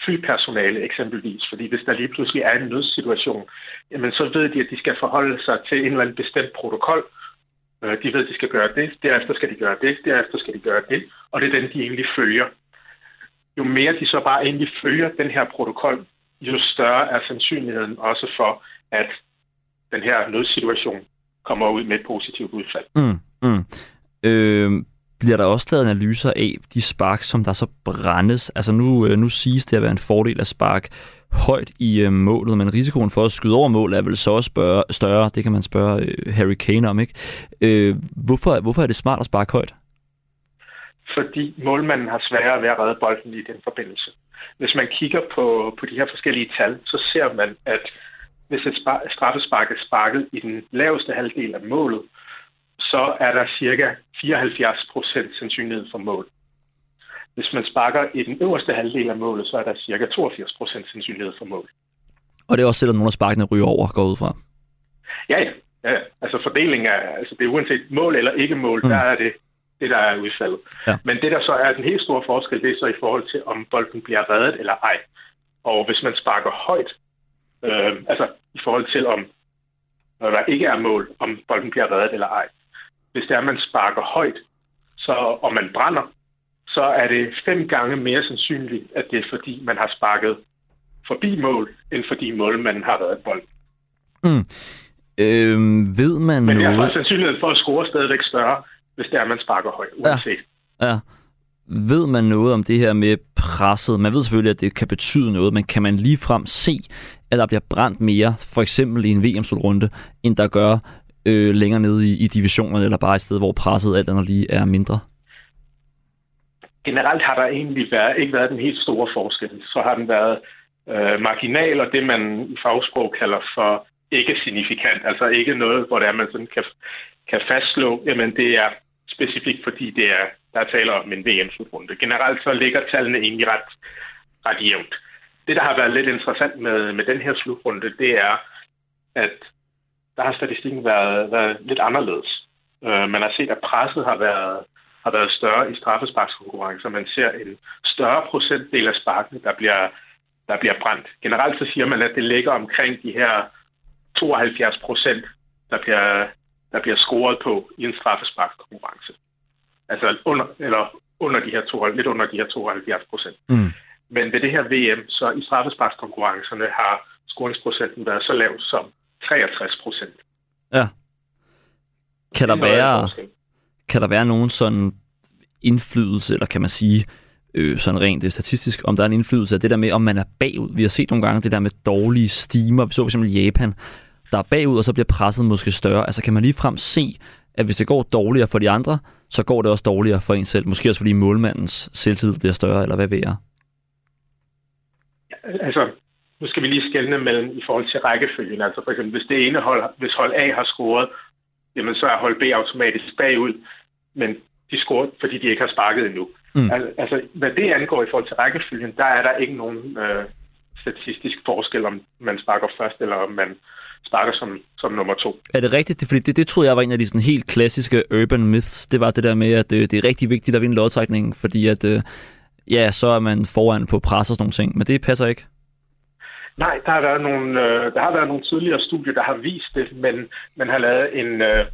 flypersonale eksempelvis, fordi hvis der lige pludselig er en nødsituation, jamen så ved de, at de skal forholde sig til en eller anden bestemt protokol. Øh, de ved, at de skal gøre det, derefter skal de gøre det, derefter skal de gøre det, og det er den, de egentlig følger. Jo mere de så bare egentlig følger den her protokol, jo større er sandsynligheden også for, at den her nødsituation kommer ud med et positivt udfald. Mm, mm. Øh, bliver der også lavet analyser af de spark, som der så brændes? Altså nu, øh, nu siges det at være en fordel at spark højt i øh, målet, men risikoen for at skyde over mål er vel så også spørge, større. Det kan man spørge øh, Harry Kane om, ikke? Øh, hvorfor, hvorfor er det smart at sparke højt? Fordi målmanden har sværere ved at redde bolden i den forbindelse. Hvis man kigger på, på de her forskellige tal, så ser man, at hvis et straffespark er sparket i den laveste halvdel af målet, så er der cirka 74 procent sandsynlighed for mål. Hvis man sparker i den øverste halvdel af målet, så er der cirka 82 procent sandsynlighed for mål. Og det er også selvom nogle af sparkene ryger over går ud fra? Ja, ja. ja. Altså fordelingen er, altså det er uanset mål eller ikke mål, mm. der er det det, der er udfaldet. Ja. Men det, der så er den helt store forskel, det er så i forhold til, om bolden bliver reddet eller ej. Og hvis man sparker højt, øh, altså i forhold til, om når der ikke er mål, om bolden bliver reddet eller ej. Hvis det er, at man sparker højt, så, og man brænder, så er det fem gange mere sandsynligt, at det er fordi, man har sparket forbi mål, end fordi målmanden har reddet bolden. Mm. Øh, ved man Men derfor sandsynligheden for at score stadigvæk større, hvis det er, at man sparker højt, uanset. Ja. ja. Ved man noget om det her med presset? Man ved selvfølgelig, at det kan betyde noget, men kan man lige frem se, at der bliver brændt mere, for eksempel i en VM-slutrunde, end der gør øh, længere nede i, i divisionerne, eller bare et sted, hvor presset alt andet lige er mindre? Generelt har der egentlig været, ikke været den helt store forskel. Så har den været øh, marginal, og det man i fagsprog kalder for ikke signifikant. Altså ikke noget, hvor det er, man sådan kan, kan fastslå, jamen det er specifikt, fordi det er, der taler om en VM-slutrunde. Generelt så ligger tallene egentlig ret, ret jævnt. Det, der har været lidt interessant med, med den her slutrunde, det er, at der har statistikken været, været lidt anderledes. Øh, man har set, at presset har været, har været større i straffesparkskonkurrencer. Man ser en større procentdel af sparkene, der bliver, der bliver brændt. Generelt så siger man, at det ligger omkring de her 72 procent, der bliver, der bliver scoret på i en straffesparkskonkurrence. Altså under, eller under de her to, lidt under de her 72 procent. Mm. Men ved det her VM, så i straffesparkskonkurrencerne har scoringsprocenten været så lav som 63 procent. Ja. Kan der, være, kan der være nogen sådan indflydelse, eller kan man sige, øh, sådan rent øh, statistisk, om der er en indflydelse af det der med, om man er bagud. Vi har set nogle gange det der med dårlige stimer. Vi så fx Japan, der er bagud, og så bliver presset måske større. Altså kan man lige frem se, at hvis det går dårligere for de andre, så går det også dårligere for en selv. Måske også fordi målmandens selvtid bliver større, eller hvad ved jeg? Altså, nu skal vi lige skelne mellem i forhold til rækkefølgen. Altså for eksempel, hvis det ene hold, hvis hold A har scoret, jamen så er hold B automatisk bagud, men de scorer, fordi de ikke har sparket endnu. Mm. Altså, hvad det angår i forhold til rækkefølgen, der er der ikke nogen øh, statistisk forskel, om man sparker først, eller om man sparker som, som nummer to. Er det rigtigt? Fordi det, det troede jeg var en af de sådan helt klassiske urban myths. Det var det der med, at det, øh, det er rigtig vigtigt at vinde lodtrækningen, fordi at, øh, ja, så er man foran på pres og sådan nogle ting. Men det passer ikke. Nej, der har været nogle, øh, der har været nogle tidligere studier, der har vist det, men man har lavet en, øh,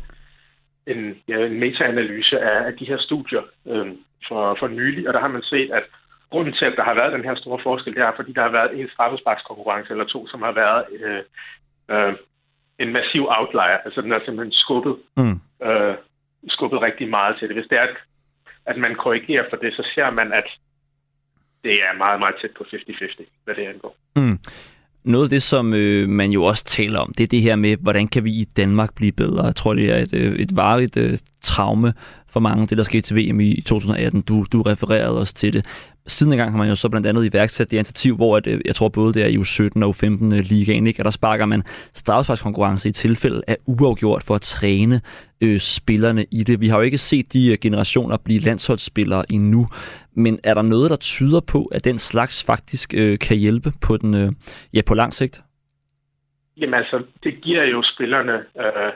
en, ja, en meta-analyse af, af de her studier øh, for, for nylig, og der har man set, at grunden til, at der har været den her store forskel, det er, fordi der har været en straffesparkskonkurrence eller to, som har været øh, øh, en massiv outlier. Altså den er simpelthen skubbet, mm. øh, skubbet rigtig meget til det. Hvis det er, at, at man korrigerer for det, så ser man, at det er meget, meget tæt på 50-50, hvad det angår. Mm. Noget af det, som øh, man jo også taler om, det er det her med, hvordan kan vi i Danmark blive bedre? Jeg tror, det er et, øh, et varigt øh, traume for mange, det der skete til VM i 2018. Du, du refererede også til det. Siden engang har man jo så blandt andet iværksat det initiativ, hvor at, øh, jeg tror både det er i U17 og U15 øh, ligaen, ikke? at der sparker man straffesparkskonkurrence i tilfælde af uafgjort for at træne øh, spillerne i det. Vi har jo ikke set de øh, generationer blive landsholdsspillere endnu, men er der noget, der tyder på, at den slags faktisk øh, kan hjælpe på den øh, ja, på lang sigt? Jamen altså, det giver jo spillerne øh,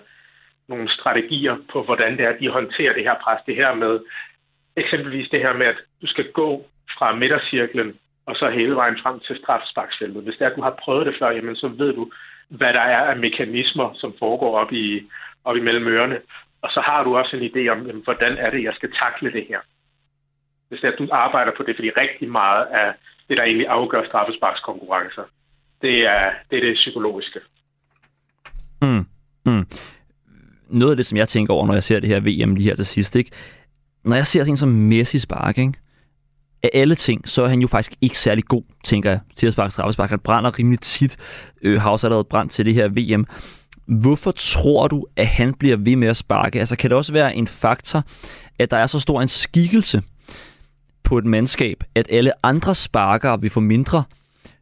nogle strategier på, hvordan det er, de håndterer det her pres. Det her med, eksempelvis det her med, at du skal gå fra midtercirklen og så hele vejen frem til strafsparksfeltet. Hvis det er, at du har prøvet det før, jamen, så ved du, hvad der er af mekanismer, som foregår op, i, op imellem ørerne. Og så har du også en idé om, jamen, hvordan er det, jeg skal takle det her. Hvis det er, at du arbejder på det, fordi rigtig meget af det, der egentlig afgør straffesparkskonkurrencer, det er det, er det psykologiske. Mm. Mm. Noget af det, som jeg tænker over, når jeg ser det her VM lige her til sidst, ikke? når jeg ser ting som Messi spark, ikke? af alle ting, så er han jo faktisk ikke særlig god, tænker jeg, til at sparke straffespark. Han brænder rimelig tit, øh, har også allerede brændt til det her VM. Hvorfor tror du, at han bliver ved med at sparke? Altså, kan det også være en faktor, at der er så stor en skikkelse på et mandskab, at alle andre sparkere vil få mindre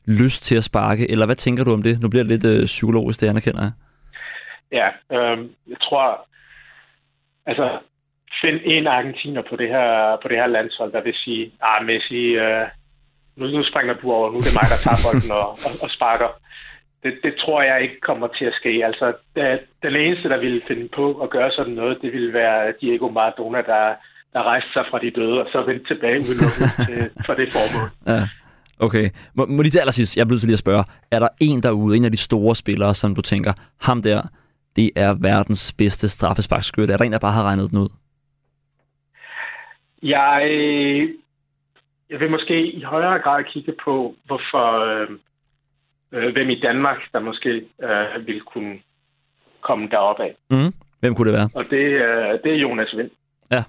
lyst til at sparke? Eller hvad tænker du om det? Nu bliver det lidt øh, psykologisk, det anerkender jeg. Ja, øh, jeg tror, altså finde en argentiner på det her, på det her landshold, der vil sige, ah Messi, øh, nu, nu springer du over, nu er det mig, der tager bolden og, og, og sparker. Det, det tror jeg ikke kommer til at ske. Altså, det, den eneste, der ville finde på at gøre sådan noget, det ville være Diego Maradona, der, der rejste sig fra de døde, og så vendte tilbage til, for det formål. Ja. Okay. Må, må lige til allersidst, jeg bliver lige at spørge, er der en derude, en af de store spillere, som du tænker, ham der, det er verdens bedste straffesparkskytte? Er der en, der bare har regnet den ud? Jeg, jeg vil måske i højere grad kigge på, hvorfor øh, øh, hvem i Danmark, der måske øh, vil kunne komme derop af. Mm. Hvem kunne det være? Og det, øh, det er Jonas Vind. Ja.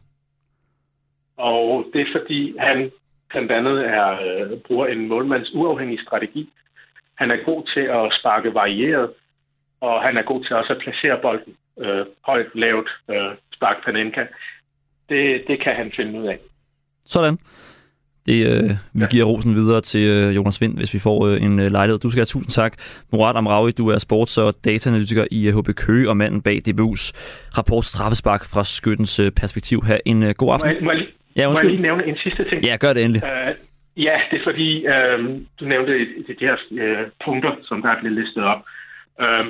Og det er fordi, han blandt andet er, øh, bruger en målmands uafhængig strategi. Han er god til at sparke varieret, og han er god til også at placere bolden øh, højt, lavt, øh, spark panenka det, det kan han finde ud af. Sådan. Det, øh, vi giver rosen videre til øh, Jonas Vind, hvis vi får øh, en øh, lejlighed. Du skal have tusind tak. Murat Amraoui, du er sports- og dataanalytiker i øh, HB Køge og manden bag DBU's rapport Straffespark fra skyttens øh, perspektiv her. En øh, god aften. Må jeg, må, jeg, ja, må jeg lige nævne en sidste ting? Ja, gør det endelig. Uh, ja, det er fordi, øh, du nævnte de, de her øh, punkter, som der er blevet listet op. Uh,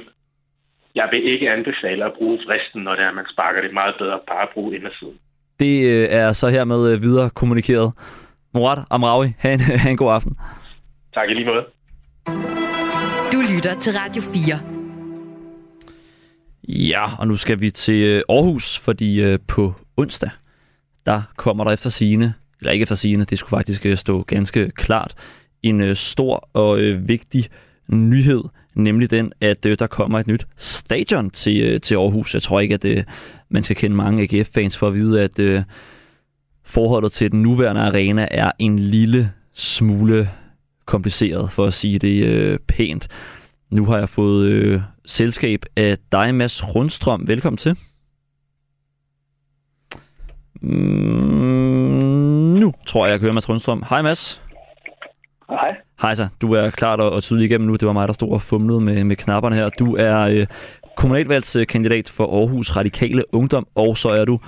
jeg vil ikke anbefale at bruge vristen, når det er, man sparker det meget bedre bare at bruge indersiden. Det øh, er så hermed øh, videre kommunikeret. Murat Amraoui, ha en, ha en god aften. Tak i lige måde. Du lytter til Radio 4. Ja, og nu skal vi til øh, Aarhus, fordi på onsdag, der kommer der efter sine, eller ikke efter sine, det skulle faktisk stå ganske klart, en stor og vigtig nyhed, nemlig den, at øh, der kommer et nyt stadion til, øh, til Aarhus. Jeg tror ikke, at øh, man skal kende mange AGF-fans for at vide, at forholdet til den nuværende arena er en lille smule kompliceret, for at sige det pænt. Nu har jeg fået øh, selskab af dig, Mads Rundstrøm. Velkommen til. Mm, nu tror jeg, jeg kører Mads Rundstrøm. Hej Mads. Hej. Hejsa. Du er klart og, og tydelig igennem nu. Det var mig, der stod og fumlede med, med knapperne her. Du er øh, kommunalvalgskandidat for Aarhus Radikale Ungdom, og så er du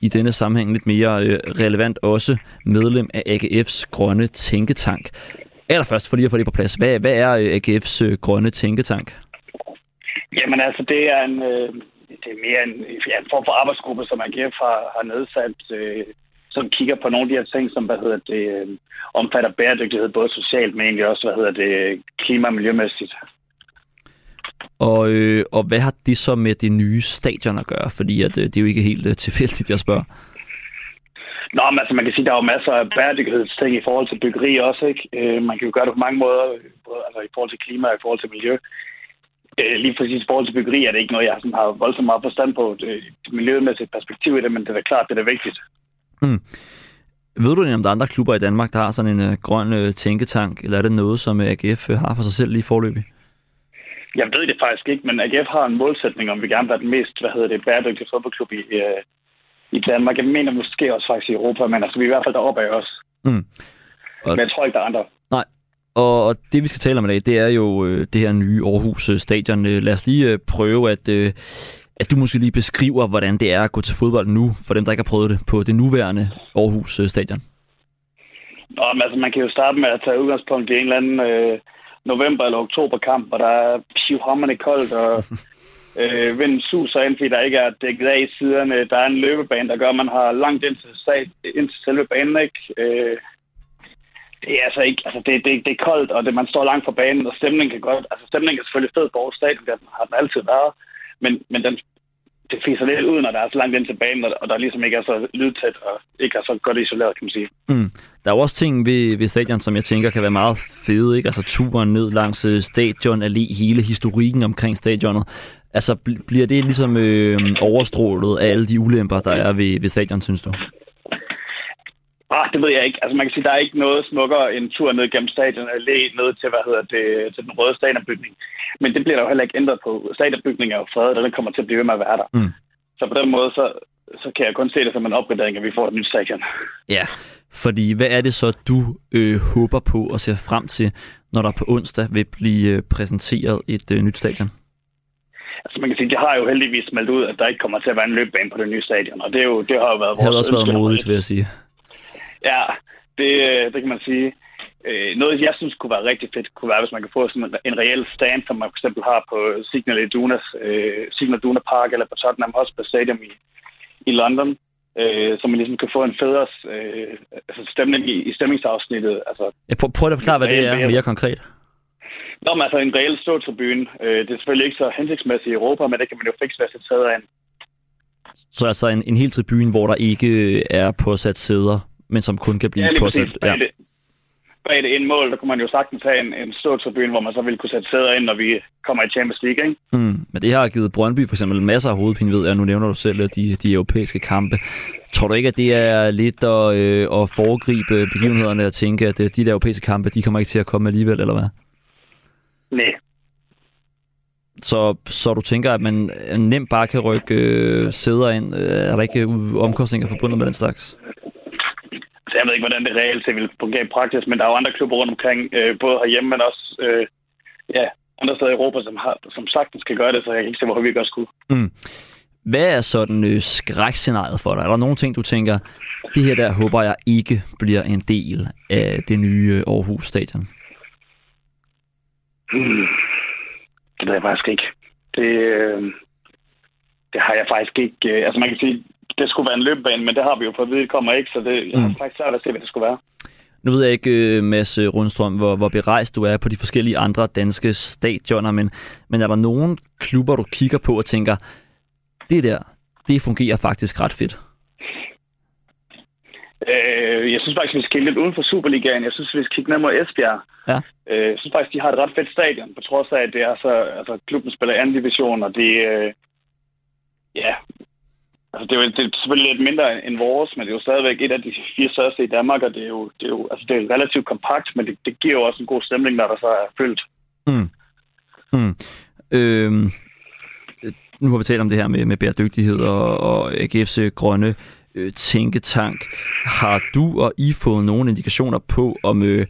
i denne sammenhæng lidt mere øh, relevant også medlem af AGF's Grønne Tænketank. Allerførst, for lige at få det på plads. Hvad, hvad er øh, AGF's øh, grønne tænketank? Jamen altså, det er en, øh, det er mere en, ja, en form for arbejdsgruppe, som AGF har, har nedsat, øh, som kigger på nogle af de her ting, som hvad hedder det, øh, omfatter bæredygtighed, både socialt, men egentlig også hvad hedder det, klima- og miljømæssigt. Og, øh, og hvad har det så med det nye stadion at gøre? Fordi at, øh, det er jo ikke helt øh, tilfældigt, jeg spørger. Nå, men altså man kan sige, der er jo masser af bæredygtighedsting i forhold til byggeri også, ikke? Øh, man kan jo gøre det på mange måder, både altså, i forhold til klima og i forhold til miljø. Øh, lige præcis i forhold til byggeri er det ikke noget, jeg sådan, har voldsomt meget forstand på. Det, det miljømæssigt perspektiv i det, men det er klart, det er vigtigt. Mm. Ved du, om der er andre klubber i Danmark, der har sådan en uh, grøn uh, tænketank, eller er det noget, som AGF har for sig selv lige forløbig? Jeg ved det faktisk ikke, men AGF har en målsætning om, vi gerne vil være den mest hvad hedder det, bæredygtige fodboldklub i, uh, i Danmark. Jeg mener måske også faktisk i Europa, men altså, vi er i hvert fald deroppe af os. Mm. Og... Men jeg tror ikke, der er andre. Nej, og, og det vi skal tale om i dag, det er jo øh, det her nye Aarhus øh, Stadion. Øh, lad os lige øh, prøve at, øh, at du måske lige beskriver, hvordan det er at gå til fodbold nu, for dem, der ikke har prøvet det, på det nuværende Aarhus øh, Stadion. Nå, men altså, man kan jo starte med at tage udgangspunkt i en eller anden øh, november- eller oktoberkamp, hvor der er pivhammerne koldt, og øh, vinden suser ind, fordi der ikke er dækket af i siderne. Der er en løbebane, der gør, at man har langt ind til, ind til selve banen. Ikke? Øh, det er altså ikke, altså det, det, det er koldt, og det, man står langt fra banen, og stemningen kan godt, altså stemningen er selvfølgelig fed på Aarhus Stadion, den har den altid været, men, men den, det fiser lidt ud, når der er så langt ind til banen, og der ligesom ikke er så lydtæt, og ikke er så godt isoleret, kan man sige. Mm. Der er jo også ting ved, ved stadion, som jeg tænker kan være meget fede, ikke? Altså turen ned langs øh, stadion, allé, hele historikken omkring stadionet. Altså, bliver det ligesom øh, overstrålet af alle de ulemper, der er ved, ved stadion, synes du? Ah, det ved jeg ikke. Altså man kan sige, der er ikke noget smukkere end tur ned gennem stadion allé ned til, hvad hedder det, til den røde stadionbygning. Men det bliver der jo heller ikke ændret på. Stadionbygningen er jo fredet, og den kommer til at blive ved med at være der. Mm. Så på den måde, så, så kan jeg kun se det som en opgradering, at vi får et nyt stadion. Ja, fordi hvad er det så, du øh, håber på og ser frem til, når der på onsdag vil blive øh, præsenteret et øh, nyt stadion? Altså man kan sige, det har jo heldigvis meldt ud, at der ikke kommer til at være en løbbane på det nye stadion, og det, er jo, det har jo været vores Det har også været modigt, vil jeg sige. Ja, det, det kan man sige. Øh, noget, jeg synes kunne være rigtig fedt, kunne være, hvis man kan få sådan en reel stand, som man for eksempel har på Signal Iduna, øh, Signal Iduna Park eller på Tottenham Hotspur Stadium i, i London, øh, så man ligesom kan få en federe øh, altså stemning i, i stemningsafsnittet. Altså, ja, prøv, prøv at forklare, hvad det er mere konkret. Nå, men altså en reel ståtribune. Øh, det er selvfølgelig ikke så hensigtsmæssigt i Europa, men det kan man jo fikse være taget af en. Så altså en, en hel tribune, hvor der ikke er påsat sæder, men som kun kan blive ja, påsat. Ja. Det, bag det en mål, der kunne man jo sagtens have en, en stor tribune, hvor man så ville kunne sætte sæder ind, når vi kommer i Champions League. Ikke? Mm, men det har givet Brøndby for eksempel masser af hovedpine, ved jeg. Nu nævner du selv de, de europæiske kampe. Tror du ikke, at det er lidt at, øh, at foregribe begivenhederne og tænke, at øh, de der europæiske kampe, de kommer ikke til at komme alligevel, eller hvad? Nej. Så, så du tænker, at man nemt bare kan rykke øh, sæder ind? Øh, er der ikke omkostninger forbundet med den slags? Jeg ved ikke, hvordan det reelt set vil fungere i praksis, men der er jo andre klubber rundt omkring, øh, både herhjemme, men også øh, ja, andre steder i Europa, som, har, som sagtens kan gøre det, så jeg kan ikke se, hvorfor vi ikke også. Mm. Hvad er sådan øh, skrækscenariet for dig? Er der nogle ting, du tænker, det her der håber jeg ikke bliver en del af det nye Aarhus Stadion? Hmm. Det ved jeg faktisk ikke. Det det, øh, det har jeg faktisk ikke... Øh, altså man kan sige, det skulle være en løbebane, men det har vi jo fået at vide, det kommer ikke, så det, Mm. faktisk svært at se, hvad det skulle være. Nu ved jeg ikke, øh, Mads Rundstrøm, hvor, hvor berejst du er på de forskellige andre danske stadioner, men, men er der nogen klubber, du kigger på og tænker, det der, det fungerer faktisk ret fedt? Øh, jeg synes faktisk, vi skal kigge lidt uden for Superligaen. Jeg synes, vi skal kigge ned mod Esbjerg. Ja. Øh, jeg synes faktisk, de har et ret fedt stadion, på trods af, at det er så, altså, klubben spiller i anden division, og det, øh, ja, altså, det, er jo, det er selvfølgelig lidt mindre end vores, men det er jo stadigvæk et af de fire største i Danmark, og det er jo, det er jo altså, det er relativt kompakt, men det, det giver jo også en god stemning, når der så er fyldt. Mm. Mm. Øhm, nu har vi talt om det her med, med bæredygtighed og, og AGF's øh, grønne øh, tænketank. Har du og I fået nogle indikationer på, om, øh,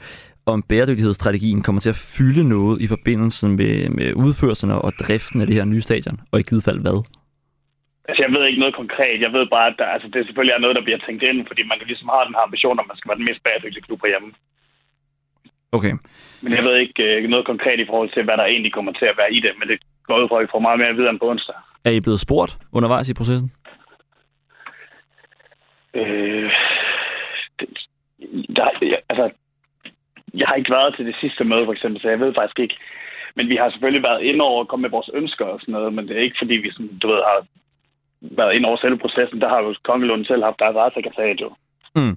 om bæredygtighedsstrategien kommer til at fylde noget i forbindelse med, med udførelsen og driften af det her nye stadion? Og i givet fald hvad? Altså, jeg ved ikke noget konkret. Jeg ved bare, at der, altså, det selvfølgelig er noget, der bliver tænkt ind, fordi man ligesom har den her ambition, om man skal være den mest bæredygtige klub herhjemme. Okay. Men jeg ved ikke øh, noget konkret i forhold til, hvad der egentlig kommer til at være i det, men det går ud fra, at vi får meget mere at vide end på onsdag. Er I blevet spurgt undervejs i processen? Øh, det, der, ja, altså, jeg har ikke været til det sidste møde, for eksempel, så jeg ved faktisk ikke. Men vi har selvfølgelig været inde over at komme med vores ønsker og sådan noget, men det er ikke fordi, vi sådan, du ved, har været ind over selve processen. Der har jo Kongelund selv haft deres eget sekretariat jo. Mm.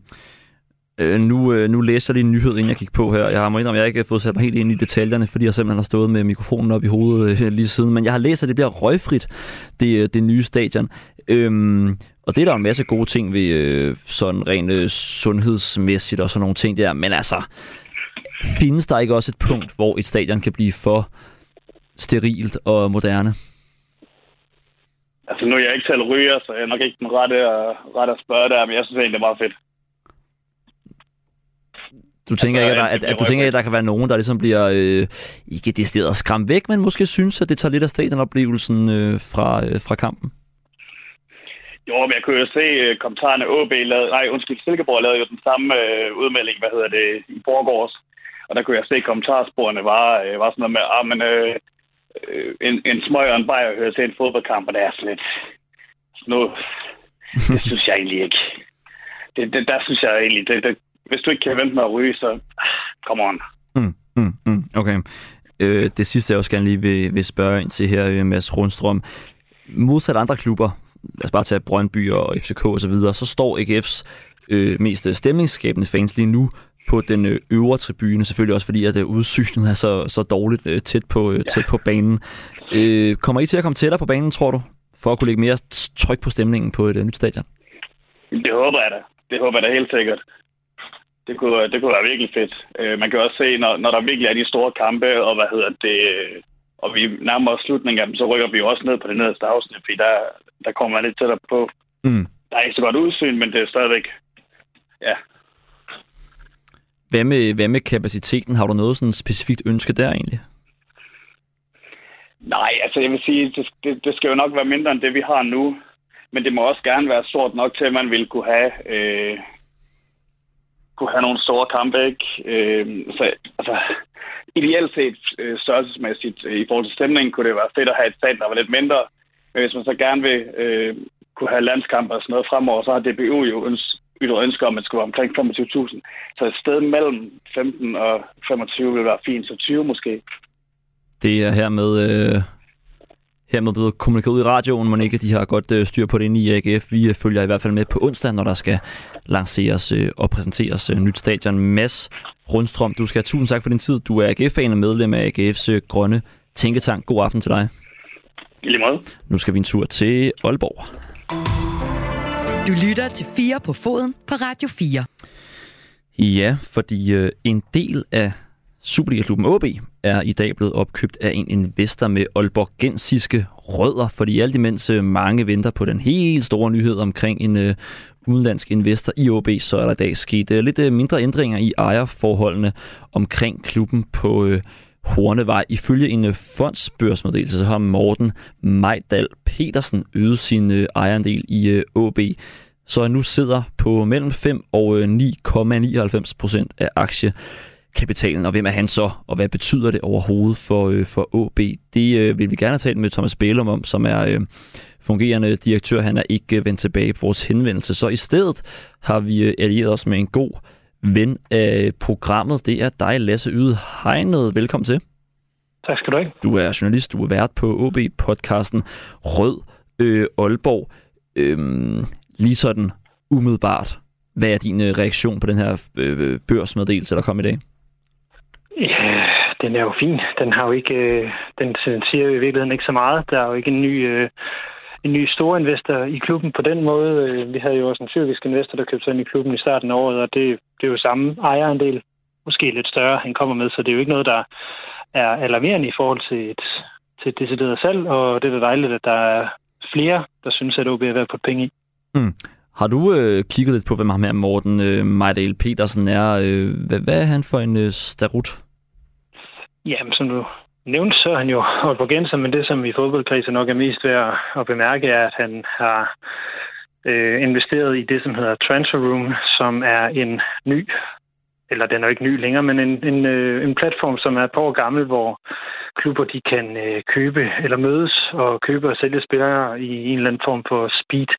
Øh, nu, øh, nu læser jeg lige en nyhed, inden jeg kigger på her. Jeg må indrømme, at jeg ikke har fået sat mig helt ind i detaljerne, fordi jeg simpelthen har stået med mikrofonen op i hovedet øh, lige siden. Men jeg har læst, at det bliver røgfrit, det, øh, det nye stadion. Øhm, og det er der en masse gode ting ved, øh, sådan rent øh, sundhedsmæssigt og sådan nogle ting der. Men altså, findes der ikke også et punkt, hvor et stadion kan blive for sterilt og moderne? Altså nu er jeg ikke selv ryger, så jeg er nok ikke den rette, at, rette at spørge der, men jeg synes egentlig, det er meget fedt. Du tænker Altså, ikke, at, der, at, bliver at du tænker, at der kan være nogen, der ligesom bliver øh, ikke decideret skræmt væk, men måske synes, at det tager lidt af stadionoplevelsen øh, fra, øh, fra kampen? Jo, men jeg kunne jo se uh, kommentarerne. AB lavede, nej, undskyld, Silkeborg lavede jo den samme uh, udmelding, hvad hedder det, i forgårs. Og der kunne jeg se, at kommentarsporene var, uh, var sådan noget med, ah, men uh, en, en smøg og en bajer hører til en fodboldkamp, og det er sådan lidt... Nu, det synes jeg egentlig ikke. Det, det, der synes jeg egentlig, det, det, hvis du ikke kan vente med at ryge, så come on. Mm, mm, mm, okay. Øh, det sidste, jeg også gerne lige vil, vil spørge ind til her, øh, Mads Rundstrøm. Modsat andre klubber, lad os bare tage Brøndby og FCK osv., så, videre, så står AGF's øh, mest stemningsskabende fans lige nu på den øh, øvre tribune, selvfølgelig også fordi, at øh, udsynet er så, så dårligt øh, tæt, på, øh, tæt på banen. Øh, kommer I til at komme tættere på banen, tror du, for at kunne lægge mere tryk på stemningen på et nyt stadion? Det håber jeg da. Det håber jeg da helt sikkert. Det kunne, det kunne være virkelig fedt. Øh, man kan også se, når, når der virkelig er de store kampe, og hvad hedder det, og vi nærmer os slutningen af dem, så rykker vi jo også ned på det nederste afsnit, fordi der, der kommer man lidt tættere på. Mm. Der er ikke så godt udsyn, men det er stadigvæk, ja. Hvad med, hvad med kapaciteten? Har du noget sådan specifikt ønske der egentlig? Nej, altså jeg vil sige, det, det, det skal jo nok være mindre end det, vi har nu. Men det må også gerne være stort nok til, at man vil kunne have, øh, kunne have nogle store kampe, ikke? Øh, så, altså, ideelt set øh, størrelsesmæssigt øh, i forhold til stemningen, kunne det være fedt at have et stand, der var lidt mindre. Men hvis man så gerne vil øh, kunne have landskampe og sådan noget fremover, så har DBU jo øns- ytret ønske om, at det skulle være omkring 25.000. Så et sted mellem 15 og 25 vil være fint, så 20 måske. Det er hermed, øh, hermed blevet kommunikeret ud i radioen, men ikke de har godt øh, styr på det inde i AGF. Vi øh, følger i hvert fald med på onsdag, når der skal lanceres øh, og præsenteres øh, nyt stadion. Mads Rundstrøm, du skal have tusind tak for din tid. Du er AGF-fan og medlem af AGF's øh, grønne tænketank. God aften til dig. I lige måde. Nu skal vi en tur til Aalborg. Du lytter til 4 på foden på Radio 4. Ja, fordi øh, en del af Superliga-klubben OB er i dag blevet opkøbt af en investor med Aalborgensiske rødder, fordi alt imens øh, mange venter på den helt store nyhed omkring en øh, udenlandsk investor i OB, så er der i dag sket øh, lidt øh, mindre ændringer i ejerforholdene omkring klubben på øh, Hornevej. Ifølge en øh, fondsbørsmeddelelse, så har Morten Majdal Petersen øget sin øh, ejerandel i øh, AB, så han nu sidder på mellem 5 og 9,99 procent af aktie kapitalen, og hvem er han så, og hvad betyder det overhovedet for, øh, for AB? Det øh, vil vi gerne tale med Thomas Bælum om, som er øh, fungerende direktør. Han er ikke øh, vendt tilbage på vores henvendelse, så i stedet har vi øh, allieret os med en god ven af programmet. Det er dig, Lasse Yde Hegnet. Velkommen til. Tak skal du have. Du er journalist, du er vært på OB-podcasten Rød øh, Aalborg. Øhm, lige sådan umiddelbart, hvad er din øh, reaktion på den her øh, børsmeddelelse, der kom i dag? Ja, den er jo fin. Den har jo ikke, øh, den siger jo i virkeligheden ikke så meget. Der er jo ikke en ny, øh, en ny stor investor i klubben på den måde. Øh, vi havde jo også en tyrkisk investor, der købte sig ind i klubben i starten af året, og det, det er jo samme ejerandel, måske lidt større, han kommer med, så det er jo ikke noget, der er alarmerende i forhold til et, til et decideret salg, og det er dejligt, at der er flere, der synes, at OB er værd på penge i. Mm. Har du øh, kigget lidt på, hvem ham her Morten øh, Majdal Petersen er? Øh, hvad, hvad er han for en øh, starut? Jamen, som du nævnte, så han jo Aalborgenser, men det, som i fodboldkredsen nok er mest værd at bemærke, er, at han har øh, investeret i det, som hedder Transfer Room, som er en ny eller den er jo ikke ny længere, men en, en, øh, en platform, som er et par år gammel, hvor klubber de kan øh, købe eller mødes og købe og sælge spillere i en eller anden form for speed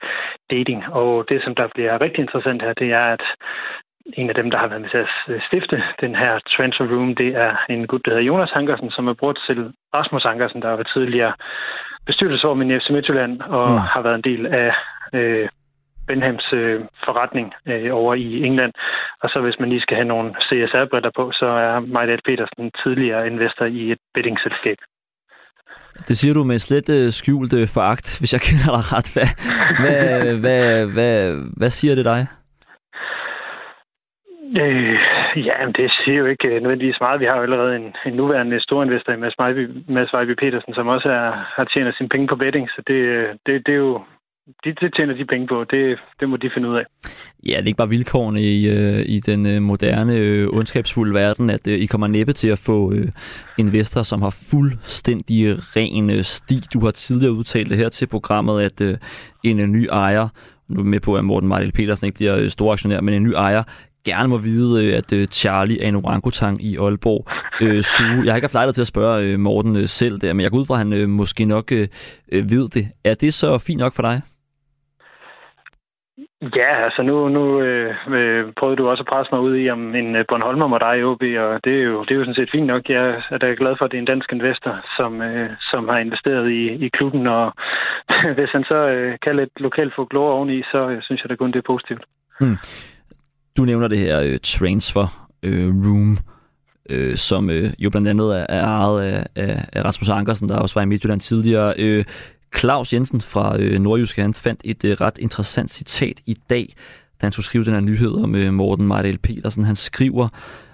dating. Og det, som der bliver rigtig interessant her, det er, at en af dem, der har været med til at stifte den her transfer room, det er en gut, der hedder Jonas Ankersen, som er brugt til Rasmus Ankersen, der var tidligere bestyrelsesformand i FC Midtjylland og mm. har været en del af øh, Benhams øh, forretning øh, over i England. Og så hvis man lige skal have nogle CSR-briller på, så er Majdal Petersen tidligere investor i et bettingselskab. Det siger du med slet uh, skjult uh, foragt, hvis jeg kender dig ret. Hvad, hvad, hvad, hvad, hvad siger det dig? Øh, ja, men det siger jo ikke øh, nødvendigvis meget. Vi har jo allerede en, en nuværende storinvestor i Mads Vejby, Mads Vejby Petersen, som også er, har tjener sine penge på betting, så det, øh, det, det er jo de, det tjener de penge på. Det, det må de finde ud af. Ja, det er ikke bare vilkårene i, øh, i den øh, moderne, øh, ondskabsfulde verden, at øh, I kommer næppe til at få øh, investorer, som har fuldstændig ren øh, sti. Du har tidligere udtalt det her til programmet, at øh, en øh, ny ejer, nu er med på, at Morten Martel Petersen ikke bliver øh, stor aktionær, men en ny ejer gerne må vide, øh, at øh, Charlie er en orangutang i Aalborg øh, Zoo. Jeg har ikke haft lejlighed til at spørge øh, Morten selv der, men jeg går ud fra, at han måske nok øh, ved det. Er det så fint nok for dig? Ja, altså nu, nu øh, øh, prøvede du også at presse mig ud i om en Bornholmer må dig i OB, og det er, jo, det er jo sådan set fint nok. Jeg er da glad for, at det er en dansk investor, som, øh, som har investeret i, i klubben, og hvis han så øh, kan lidt lokalt få glore oveni, så øh, synes jeg da kun, det er positivt. Hmm. Du nævner det her øh, transfer øh, room, øh, som øh, jo blandt andet er, er ejet af, af, af Rasmus Ankersen, der også var i Midtjylland tidligere. Øh, Claus Jensen fra øh, Nordjyske, han fandt et øh, ret interessant citat i dag, da han skulle skrive den her nyhed om øh, Morten Martel Petersen. Han skriver,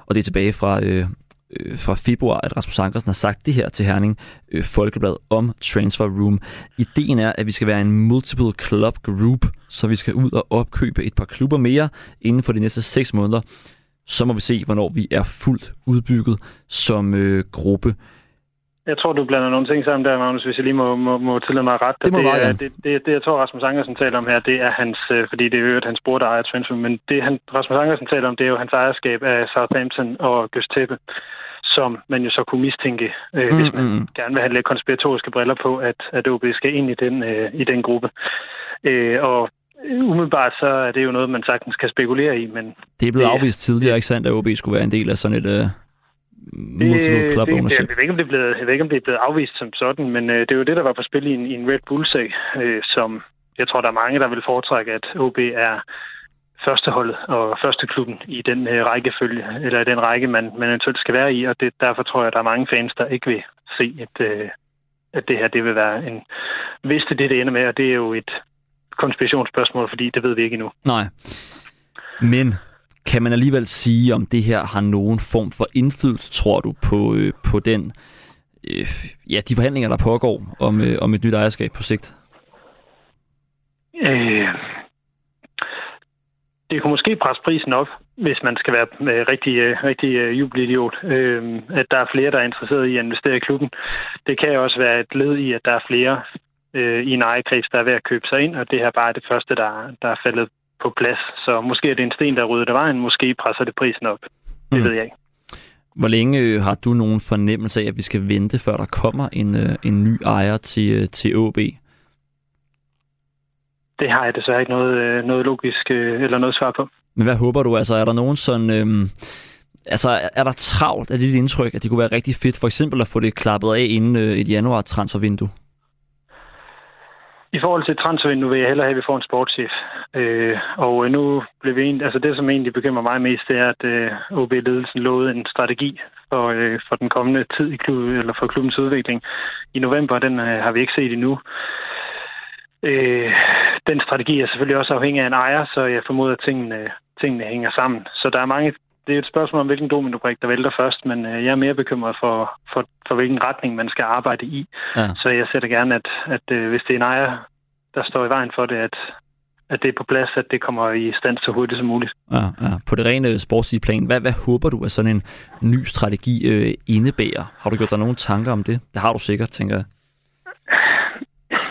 og det er tilbage fra, øh, øh, fra februar, at Rasmus Ankersen har sagt det her til Herning øh, Folkeblad om Transfer Room. Ideen er, at vi skal være en multiple club group, så vi skal ud og opkøbe et par klubber mere inden for de næste seks måneder. Så må vi se, hvornår vi er fuldt udbygget som øh, gruppe. Jeg tror, du blander nogle ting sammen der, Magnus, hvis jeg lige må, må, må tillade mig ret. Det, må det, er, det, det, det, jeg tror, Rasmus Angersen taler om her, det er hans, øh, fordi det er jo hans bror, der ejer Transfer, men det, han, Rasmus Angersen taler om, det er jo hans ejerskab af Southampton og Gøsteppe, som man jo så kunne mistænke, øh, mm, hvis man mm. gerne vil have lidt konspiratoriske briller på, at, at OB skal ind i den, øh, i den gruppe. Øh, og umiddelbart så er det jo noget, man sagtens kan spekulere i, men... Det er blevet det, afvist tidligere, ikke sandt, at OB skulle være en del af sådan et... Øh multiple club det, ownership. Jeg ved, ikke, om det er blevet, jeg ved ikke, om det er blevet afvist som sådan, men øh, det er jo det, der var på spil i en, i en Red Bull-sag, øh, som jeg tror, der er mange, der vil foretrække, at OB er førsteholdet og førsteklubben i den øh, rækkefølge, eller den række, man, man eventuelt skal være i, og det, derfor tror jeg, at der er mange fans, der ikke vil se, at, øh, at det her det vil være en... Hvis det er det, det ender med, og det er jo et konspirationsspørgsmål, fordi det ved vi ikke endnu. Nej. Men kan man alligevel sige, om det her har nogen form for indflydelse, tror du, på, øh, på den, øh, ja, de forhandlinger, der pågår om, øh, om et nyt ejerskab på sigt? Øh, det kunne måske presse prisen op, hvis man skal være øh, rigtig, øh, rigtig øh, jubelidiot, øh, at der er flere, der er interesseret i at investere i klubben. Det kan også være et led i, at der er flere øh, i en ejerkreds, der er ved at købe sig ind, og det her bare er det første, der, der er faldet på plads. Så måske er det en sten, der rydder vejen. Måske presser det prisen op. Det mm. ved jeg ikke. Hvor længe har du nogen fornemmelse af, at vi skal vente, før der kommer en, en ny ejer til, til OB? Det har jeg desværre ikke noget, øh, noget logisk øh, eller noget svar på. Men hvad håber du? Altså, er der nogen sådan... Øh, altså, er der travlt af dit indtryk, at det kunne være rigtig fedt for eksempel at få det klappet af inden øh, et januar transfervindue? I forhold til transfervindue vil jeg hellere have, at vi får en sportschef. Øh, og nu blev vi egentlig, altså det, som egentlig bekymrer mig mest, det er, at øh, OB-ledelsen lovede en strategi for, øh, for den kommende tid i klubben, eller for klubbens udvikling i november. Den øh, har vi ikke set endnu. Øh, den strategi er selvfølgelig også afhængig af en ejer, så jeg formoder, at tingene, tingene hænger sammen. Så der er mange det er et spørgsmål om, hvilken dominobrik, der vælter først, men øh, jeg er mere bekymret for, for, for, hvilken retning man skal arbejde i. Ja. Så jeg sætter gerne, at, at øh, hvis det er en ejer, der står i vejen for det, at, at det er på plads, at det kommer i stand så hurtigt som muligt. Ja, ja. På det rene sportslige plan, hvad, hvad håber du, at sådan en ny strategi øh, indebærer? Har du gjort dig nogle tanker om det? Det har du sikkert, tænker jeg.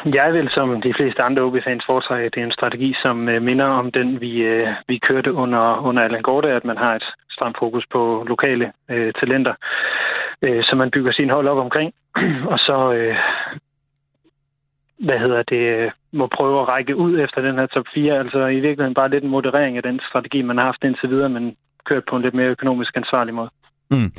Jeg vil, som de fleste andre OB-fans, foretrække, at det er en strategi, som øh, minder om den, vi, øh, vi kørte under, under Allan Gorte, at man har et stramt fokus på lokale øh, talenter, øh, som man bygger sin hold op omkring, og så øh, hvad hedder det, øh, må prøve at række ud efter den her top 4. Altså i virkeligheden bare lidt en moderering af den strategi, man har haft indtil videre, men kørt på en lidt mere økonomisk ansvarlig måde. Mm.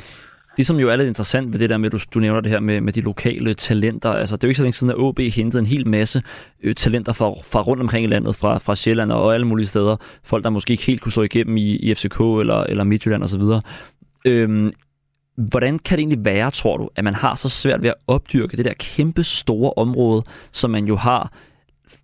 Det, som jo er lidt interessant ved det der med, at du, du nævner det her med, med de lokale talenter. Altså, det er jo ikke så længe siden, at OB hentede en hel masse ø, talenter fra, fra rundt omkring i landet, fra, fra Sjælland og alle mulige steder. Folk, der måske ikke helt kunne slå igennem i, i FCK eller, eller Midtjylland osv. Øhm, hvordan kan det egentlig være, tror du, at man har så svært ved at opdyrke det der kæmpe store område, som man jo har,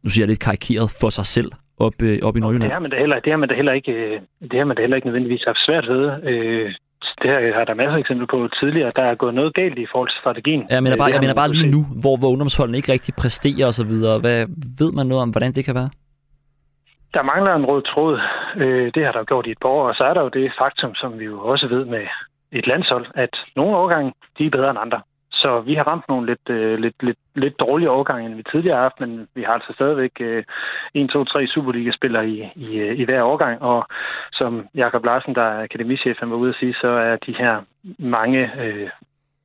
nu siger jeg lidt karikeret, for sig selv op, øh, op i Nordjylland? Det har man da heller, det har man da heller ikke, øh, det har man da heller ikke nødvendigvis haft svært ved. Øh, det her har der masser af eksempler på tidligere. Der er gået noget galt i forhold til strategien. Ja, jeg mener bare, jeg mener bare lige nu, hvor, hvor ungdomsholdene ikke rigtig præsterer osv. Hvad ved man noget om, hvordan det kan være? Der mangler en rød tråd. Øh, det har der gjort i et par år, og så er der jo det faktum, som vi jo også ved med et landshold, at nogle årgange, de er bedre end andre. Så vi har ramt nogle lidt, øh, lidt, lidt, lidt dårlige overgange, end vi tidligere har haft, men vi har altså stadigvæk øh, 1, 2, 3 Superliga-spillere i, i, øh, i hver årgang. Og som Jakob Larsen, der er akademichef, var ude at sige, så er de her mange øh,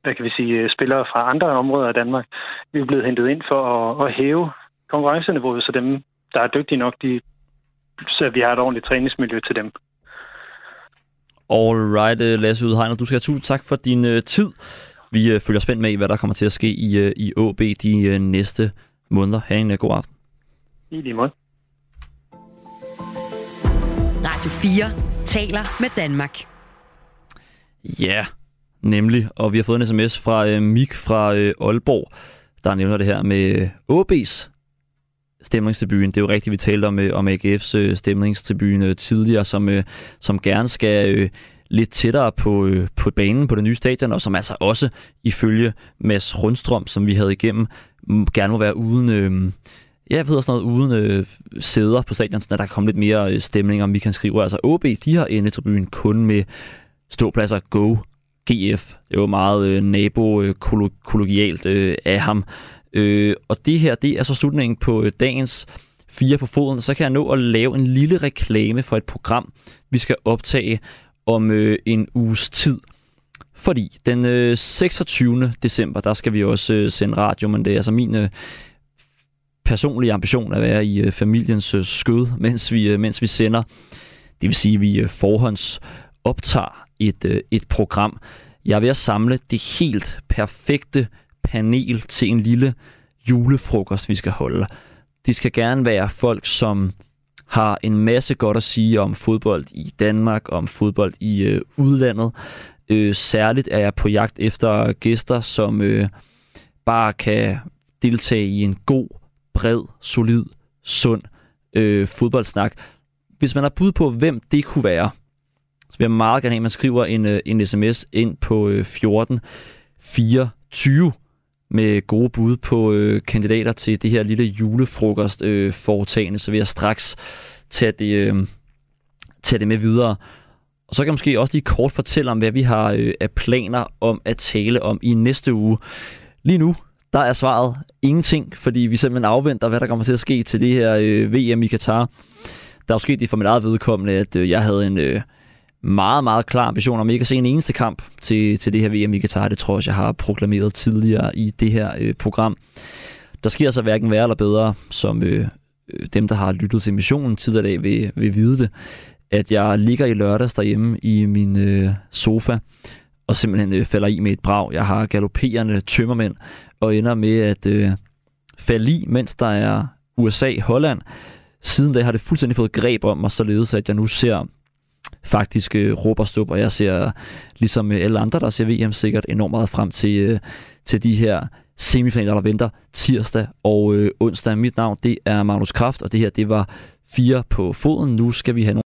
hvad kan vi sige, øh, spillere fra andre områder af Danmark, vi er blevet hentet ind for at, at hæve konkurrenceniveauet, så dem, der er dygtige nok, de, så vi har et ordentligt træningsmiljø til dem. All right, øh, Lasse Udhegner, du skal have tusind tak for din tid. Vi uh, følger spændt med i, hvad der kommer til at ske i, uh, i AB de uh, næste måneder. Ha' en god aften. I lige måde. Radio 4 taler med Danmark. Ja, yeah, nemlig. Og vi har fået en sms fra uh, Mik fra uh, Aalborg, der nævner det her med AB's stemningstribune. Det er jo rigtigt, vi talte om, om AGF's øh, stemningstribune tidligere, som, øh, som gerne skal øh, lidt tættere på, øh, på banen på det nye stadion, og som altså også ifølge Mads Rundstrøm, som vi havde igennem, gerne må være uden... Øh, ja, jeg ved sådan noget, uden øh, sæder på stadion, så der kan komme lidt mere øh, stemning, om vi kan skrive. Altså OB, de har endetribunen kun med ståpladser Go, GF. Det er meget øh, nabo-kollegialt øh, øh, af ham. Øh, og det her, det er så slutningen på øh, dagens fire på foden. Så kan jeg nå at lave en lille reklame for et program, vi skal optage om øh, en uges tid. Fordi den øh, 26. december, der skal vi også øh, sende radio, men det er altså min øh, personlige ambition at være i øh, familiens øh, skød, mens vi, øh, mens vi sender. Det vil sige, at vi øh, forhånds optager et, øh, et program. Jeg er ved at samle det helt perfekte panel til en lille julefrokost, vi skal holde. De skal gerne være folk, som har en masse godt at sige om fodbold i Danmark, om fodbold i øh, udlandet. Øh, særligt er jeg på jagt efter gæster, som øh, bare kan deltage i en god, bred, solid, sund øh, fodboldsnak. Hvis man har bud på, hvem det kunne være, så vil jeg meget gerne have, at man skriver en, øh, en sms ind på øh, 14 24 med gode bud på øh, kandidater til det her lille julefrokost øh, foretagende, så vil jeg straks tage det, øh, tage det med videre. Og så kan jeg måske også lige kort fortælle om, hvad vi har øh, af planer om at tale om i næste uge. Lige nu, der er svaret ingenting, fordi vi simpelthen afventer, hvad der kommer til at ske til det her øh, VM i Katar. Der er jo sket det for mit eget vedkommende, at øh, jeg havde en øh, meget, meget klar ambition om ikke at se en eneste kamp til, til det her VM i Qatar. Det tror jeg, jeg har proklameret tidligere i det her øh, program. Der sker så hverken værre eller bedre, som øh, øh dem, der har lyttet til missionen tidligere vil, vil vide det, at jeg ligger i lørdags derhjemme i min øh, sofa og simpelthen øh, falder i med et brag. Jeg har galopperende tømmermænd og ender med at øh, falde i, mens der er USA-Holland. Siden da har det fuldstændig fået greb om mig, således at jeg nu ser faktisk øh, råber og jeg ser, ligesom øh, alle andre, der ser VM, sikkert enormt meget frem til, øh, til de her semifinaler, der venter tirsdag og øh, onsdag. Mit navn, det er Magnus Kraft, og det her, det var fire på foden. Nu skal vi have nogle